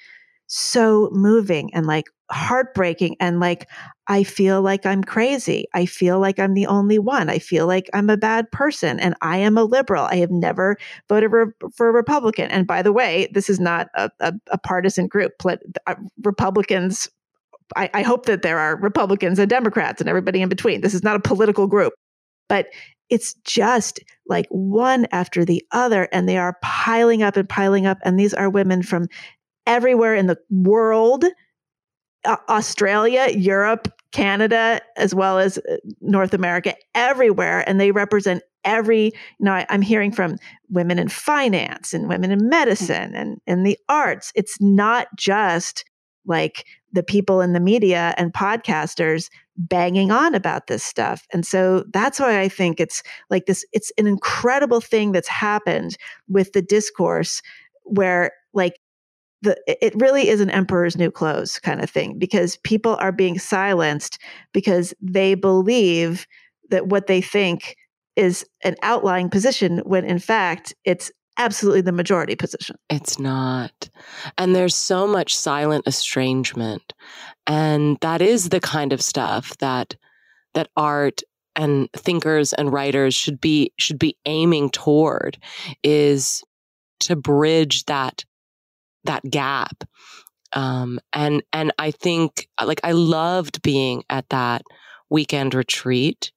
so moving and like heartbreaking and like I feel like I'm crazy. I feel like I'm the only one. I feel like I'm a bad person and I am a liberal. I have never voted re- for a Republican. And by the way, this is not a, a, a partisan group. Uh, Republicans, I, I hope that there are Republicans and Democrats and everybody in between. This is not a political group, but it's just like one after the other, and they are piling up and piling up. And these are women from everywhere in the world Australia, Europe, Canada, as well as uh, North America, everywhere. And they represent every, you know, I, I'm hearing from women in finance and women in medicine and in the arts. It's not just like the people in the media and podcasters banging on about this stuff. And so that's why I think it's like this, it's an incredible thing that's happened with the discourse where like the it really is an emperor's new clothes kind of thing because people are being silenced because they believe that what they think is an outlying position when in fact it's absolutely the majority position. It's not. And there's so much silent estrangement. And that is the kind of stuff that that art and thinkers and writers should be should be aiming toward is to bridge that that gap. Um, and and I think like I loved being at that weekend retreat.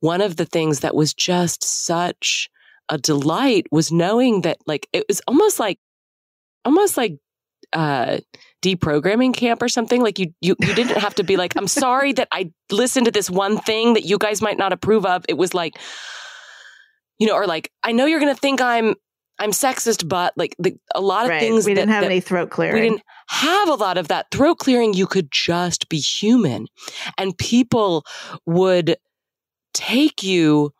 One of the things that was just such a delight was knowing that like it was almost like almost like uh deprogramming camp or something. Like you you you didn't have to be like I'm sorry that I listened to this one thing that you guys might not approve of. It was like you know or like I know you're going to think I'm I'm sexist, but like the, a lot of right. things we didn't that, have that any throat clearing. We didn't have a lot of that throat clearing. You could just be human, and people would take you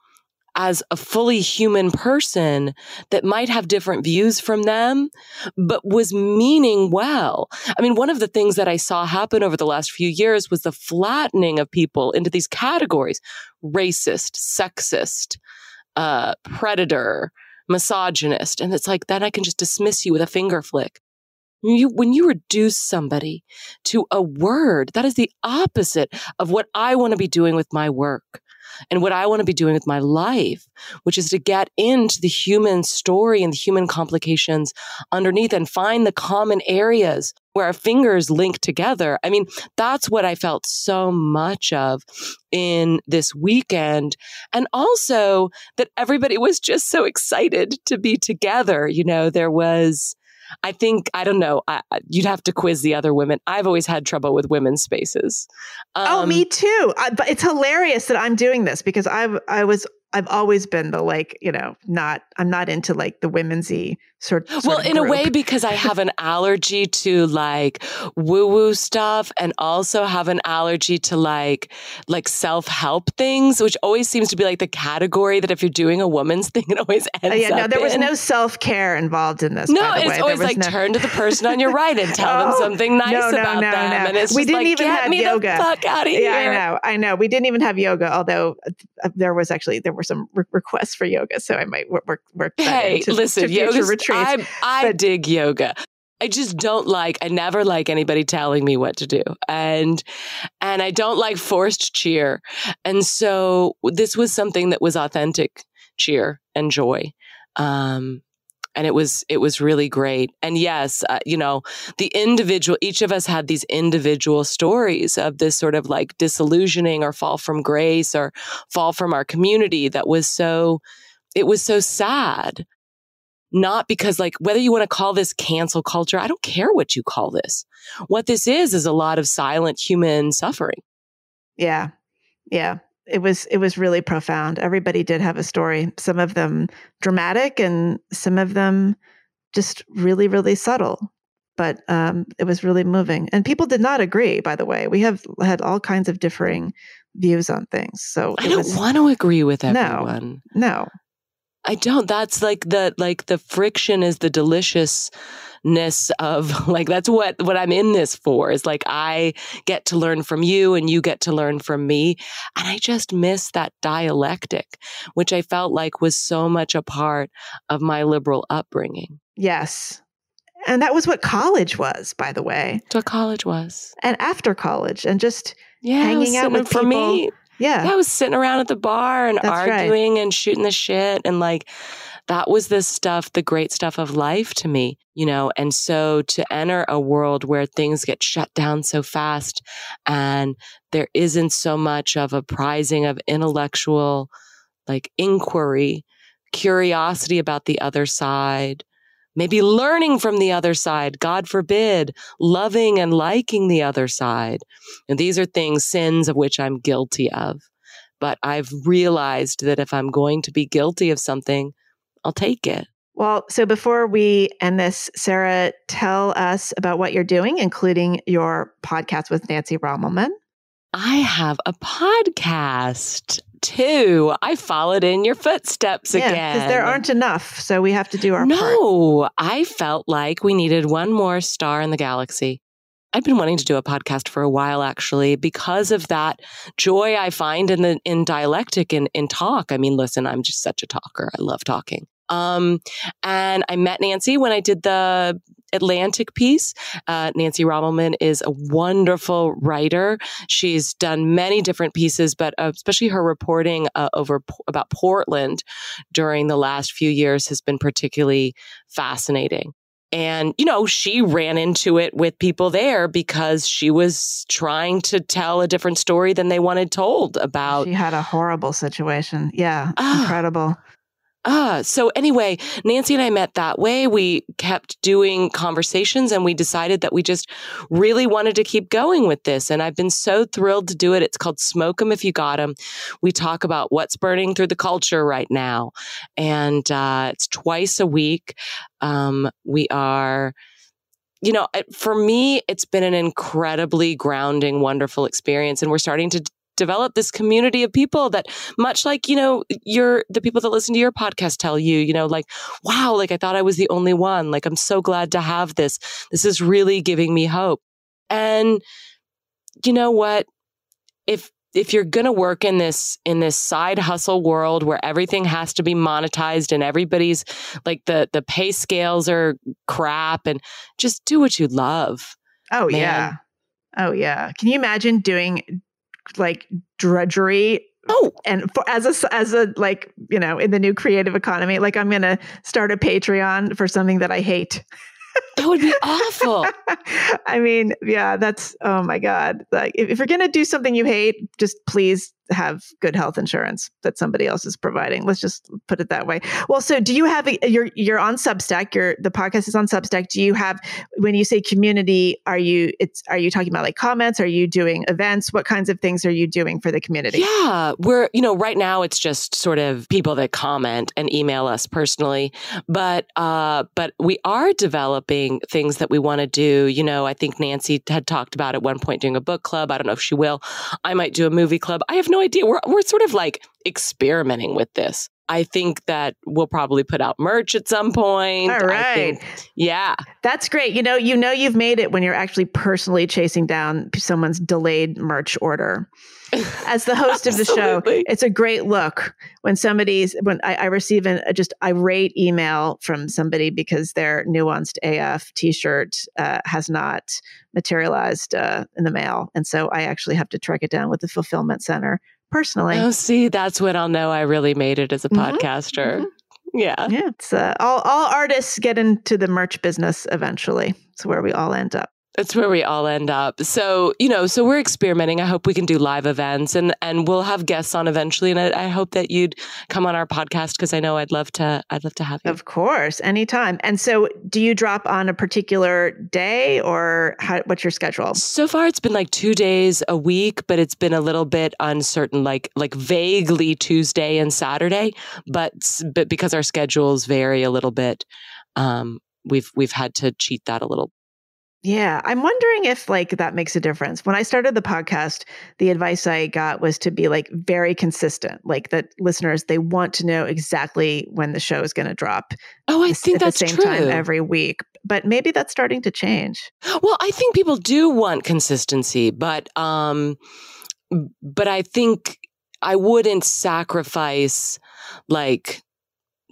as a fully human person that might have different views from them, but was meaning well. I mean, one of the things that I saw happen over the last few years was the flattening of people into these categories racist, sexist, uh, predator, misogynist. And it's like, then I can just dismiss you with a finger flick. You, when you reduce somebody to a word, that is the opposite of what I want to be doing with my work and what I want to be doing with my life, which is to get into the human story and the human complications underneath and find the common areas where our fingers link together. I mean, that's what I felt so much of in this weekend. And also that everybody was just so excited to be together. You know, there was, I think, I don't know, I, you'd have to quiz the other women. I've always had trouble with women's spaces. Um, oh, me too. I, but it's hilarious that I'm doing this because I've, I was I've always been the like, you know, not I'm not into like the womensy sort, sort Well, in a way because I have [laughs] an allergy to like woo-woo stuff and also have an allergy to like like self-help things, which always seems to be like the category that if you're doing a woman's [laughs] thing it always ends uh, yeah, no, there in. was no self-care involved in this. No, it's way. always like no... turn to the person on your [laughs] right and tell oh, them something nice no, no, about no, them. And it's we didn't like, even get have me yoga. the fuck out of here. Yeah, I know. I know. We didn't even have yoga, although uh, there was actually there were some re- requests for yoga, so I might work work, work that hey, into, listen, to yoga retreats. I, I But- dig yoga. I just don't like I never like anybody telling me what to do. And and I don't like forced cheer. And so this was something that was authentic cheer and joy. Um and it was it was really great and yes uh, you know the individual each of us had these individual stories of this sort of like disillusioning or fall from grace or fall from our community that was so it was so sad not because like whether you want to call this cancel culture i don't care what you call this what this is is a lot of silent human suffering Yeah. Yeah. It was it was really profound. Everybody did have a story. Some of them dramatic and some of them just really, really subtle. But um, it was really moving. And people did not agree, by the way. We have had all kinds of differing views on things. So i don't was, want to agree with No. everyone no. I don't. That's like the like the friction is the deliciousness of [laughs] like that's what what I'm in this for. Is like I get to learn from you and you get to learn from me, and I just miss that dialectic, which I felt like was so much a part of my liberal upbringing. Yes. And that was what college was, by the way. That's what college was. And after college and just Yeah, Hanging out with for me. Yeah. I was sitting around at the bar and That's right. arguing and shooting the shit and like that was the stuff, the great stuff of life to me, you know. And so to enter a world where things get shut down so fast and there isn't so much of a prizing of intellectual like inquiry, curiosity about the other side, maybe learning from the other side, God forbid, loving and liking the other side. And these are things, sins of which I'm guilty of. But I've realized that if I'm going to be guilty of something, I'll take it. Well, so before we end this, Sarah, tell us about what you're doing, including your podcast with Nancy Rommelmann. I have a podcast too. I followed in your footsteps yeah, again. because there aren't enough, so we have to do our part. no, I felt like we needed one more star in the galaxy. I've been wanting to do a podcast for a while actually because of that joy I find in the in dialectic and in talk. I mean, listen, I'm just such a talker. I love talking. Um, and I met Nancy when I did the Atlantic piece. Uh, Nancy Rommelmann is a wonderful writer. She's done many different pieces, but uh, especially her reporting uh, over about Portland during the last few years has been particularly fascinating. And, you know, she ran into it with people there because she was trying to tell a different story than they wanted told about. She had a horrible situation. Yeah. Ah. incredible. Ah, so anyway, Nancy and I met that way. We kept doing conversations and we decided that we just really wanted to keep going with this. And I've been so thrilled to do it. It's called Smoke 'em If You Got 'em. We talk about what's burning through the culture right now. And uh, it's twice a week. Um, we are you know, for me, it's been an incredibly grounding, wonderful experience. And we're starting to develop this community of people that much like you know your the people that listen to your podcast tell you you know like wow like i thought i was the only one. Like i'm so glad to have this. This is really giving me hope. And you know what? If if you're going to work in this in this side hustle world where everything has to be monetized and everybody's like the the pay scales are crap and just do what you love oh man. yeah oh yeah. Can you imagine doing like drudgery Oh, and for as a as a like you know in the new creative economy, like I'm gonna start a Patreon for something that I hate. That would be awful. [laughs] I mean, yeah, that's oh my god. Like if, if you're gonna do something you hate, just please have good health insurance that somebody else is providing. Let's just put it that way. Well, so do you have you're you're on Substack, your the podcast is on Substack. Do you have when you say community, are you it's are you talking about like comments? Are you doing events? What kinds of things are you doing for the community? Yeah, we're you know, right now it's just sort of people that comment and email us personally, but uh but we are developing things that we want to do. You know, I think Nancy had talked about at one point doing a book club. I don't know if she will. I might do a movie club. I have no idea. We're, we're sort of like experimenting with this. I think that we'll probably put out merch at some point. All right. Think, yeah. That's great. You know, you know you've made it when you're actually personally chasing down someone's delayed merch order. [laughs] As the host of the show, it's a great look when somebody's when I, I receive an, a just irate email from somebody because their nuanced AF T-shirt uh, has not materialized uh, in the mail, and so I actually have to track it down with the fulfillment center personally. Oh, see, that's when I'll know I really made it as a mm-hmm. podcaster. Mm-hmm. Yeah. Yeah. It's uh, all, all artists get into the merch business eventually. It's where we all end up. It's where we all end up. So, you know, so we're experimenting. I hope we can do live events and and we'll have guests on eventually. And I, I hope that you'd come on our podcast because I know I'd love to I'd love to have you. Of course, anytime. And so do you drop on a particular day or how, what's your schedule? So far it's been like two days a week, but it's been a little bit uncertain, like like vaguely Tuesday and Saturday. But but because our schedules vary a little bit, um, we've we've had to cheat that a little yeah, I'm wondering if like that makes a difference. When I started the podcast, the advice I got was to be like very consistent, like that listeners they want to know exactly when the show is going to drop. Oh, I think at that's the same true. time every week. But maybe that's starting to change. Well, I think people do want consistency, but um but I think I wouldn't sacrifice like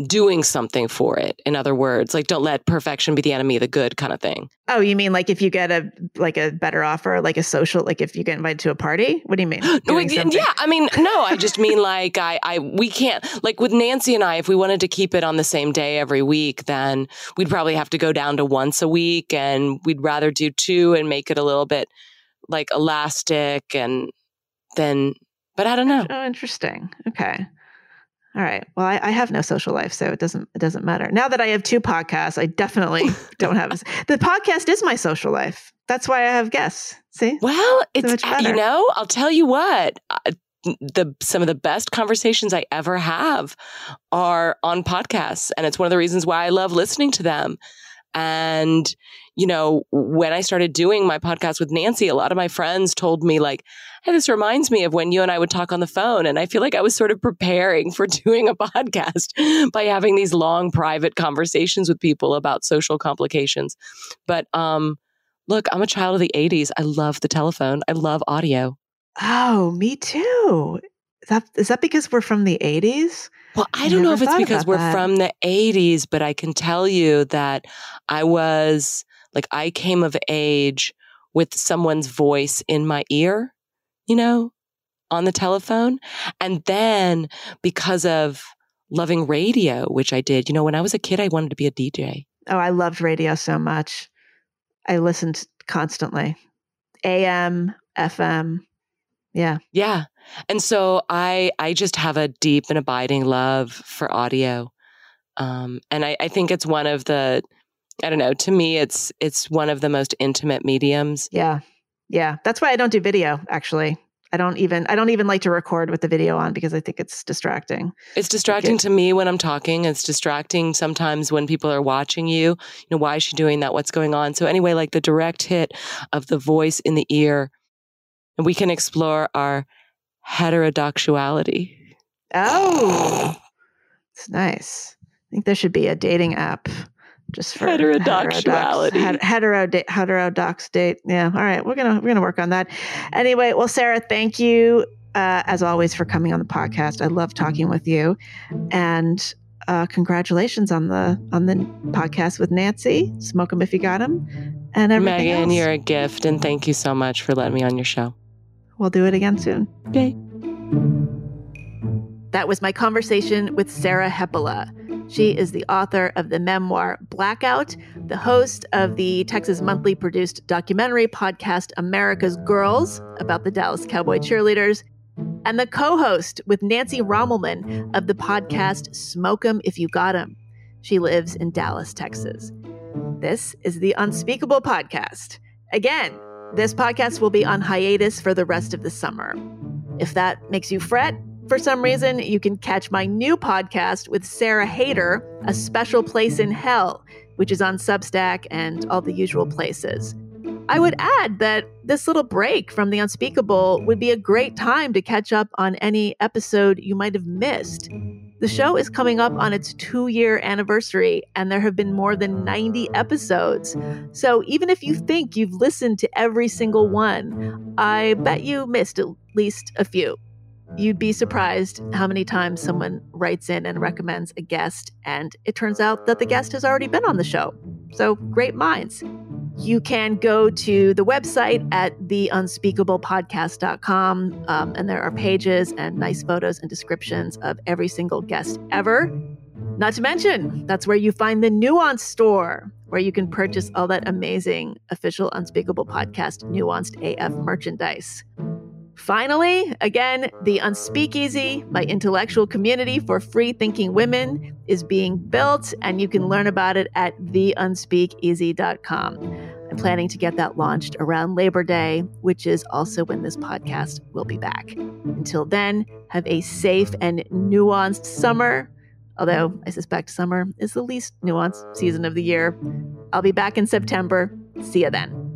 doing something for it. In other words like don't let perfection be the enemy of the good kind of thing. Oh you mean like if you get a like a better offer like a social like if you get invited to a party? What do you mean? [gasps] Yeah i mean no i just mean like i i we can't like with nancy and i if we wanted to keep it on the same day every week then we'd probably have to go down to once a week and we'd rather do two and make it a little bit like elastic and then but i don't know. Oh interesting. Okay all right. Well, I, I, have no social life, so it doesn't it doesn't matter. Now that I have two podcasts, I definitely [laughs] [laughs] don't have. A, the podcast is my social life. That's why I have guests. See? Well, it's so you know, I'll tell you what. Uh, the some of the best conversations I ever have are on podcasts, and it's one of the reasons why I love listening to them. And, you know, when I started doing my podcast with Nancy, a lot of my friends told me, like, hey, this reminds me of when you and I would talk on the phone. And I feel like I was sort of preparing for [laughs] doing a podcast by having these long private conversations with people about social complications. But, um, look, I'm a child of the 80s. I love the telephone, I love audio. Oh, me too. Is that is that because we're from the 80s? Well, I don't know if it's because we're that. from the 80s, but I can tell you that I was like I came of age with someone's voice in my ear, you know, on the telephone. And then because of loving radio, which I did, you know, when I was a kid, I wanted to be a DJ. Oh, I loved radio so much. I listened constantly. AM, FM. Yeah. Yeah. And so I I just have a deep and abiding love for audio. Um, and I, I think it's one of the I don't know, to me it's it's one of the most intimate mediums. Yeah. Yeah. That's why I don't do video, actually. I don't even I don't even like to record with the video on because I think it's distracting. It's distracting to me when I'm talking. It's distracting sometimes when people are watching you. You know, why is she doing that? What's going on? So anyway, like the direct hit of the voice in the ear, and we can explore our heterodoxuality. Oh, it's nice. I think there should be a dating app just for heterodoxuality. Heterodox, hetero, heterodox date. Yeah. All right. We're gonna we're gonna work on that. Anyway, well, Sarah, thank you uh, as always for coming on the podcast. I love talking with you, and uh, congratulations on the on the podcast with Nancy. Smoke them if you got them, and everything Meghan, else. you're a gift, and thank you so much for letting me on your show. We'll do it again soon. Okay. That was my conversation with Sarah Hepola. She is the author of the memoir Blackout, the host of the Texas Monthly produced documentary podcast America's Girls about the Dallas Cowboy cheerleaders, and the co host with Nancy Rommelmann of the podcast Smoke 'em If You Got 'em. She lives in Dallas, Texas. This is the Unspeakable Podcast. Again, this podcast will be on hiatus for the rest of the summer. If that makes you fret, for some reason, you can catch my new podcast with Sarah Haider, A Special Place in Hell, which is on Substack and all the usual places. I would add that this little break from The Unspeakable would be a great time to catch up on any episode you might have missed. The show is coming up on its two year anniversary, and there have been more than 90 episodes. So even if you think you've listened to every single one, I bet you missed at least a few. You'd be surprised how many times someone writes in and recommends a guest, and it turns out that the guest has already been on the show. So, great minds. You can go to the website at theunspeakablepodcast.com, um, and there are pages and nice photos and descriptions of every single guest ever. Not to mention, that's where you find the Nuance store, where you can purchase all that amazing official Unspeakable Podcast Nuanced AF merchandise. Finally, again, the Unspeakeasy, my intellectual community for free thinking women, is being built, and you can learn about it at theunspeakeasy.com. I'm planning to get that launched around Labor Day, which is also when this podcast will be back. Until then, have a safe and nuanced summer, although I suspect summer is the least nuanced season of the year. I'll be back in September. See you then.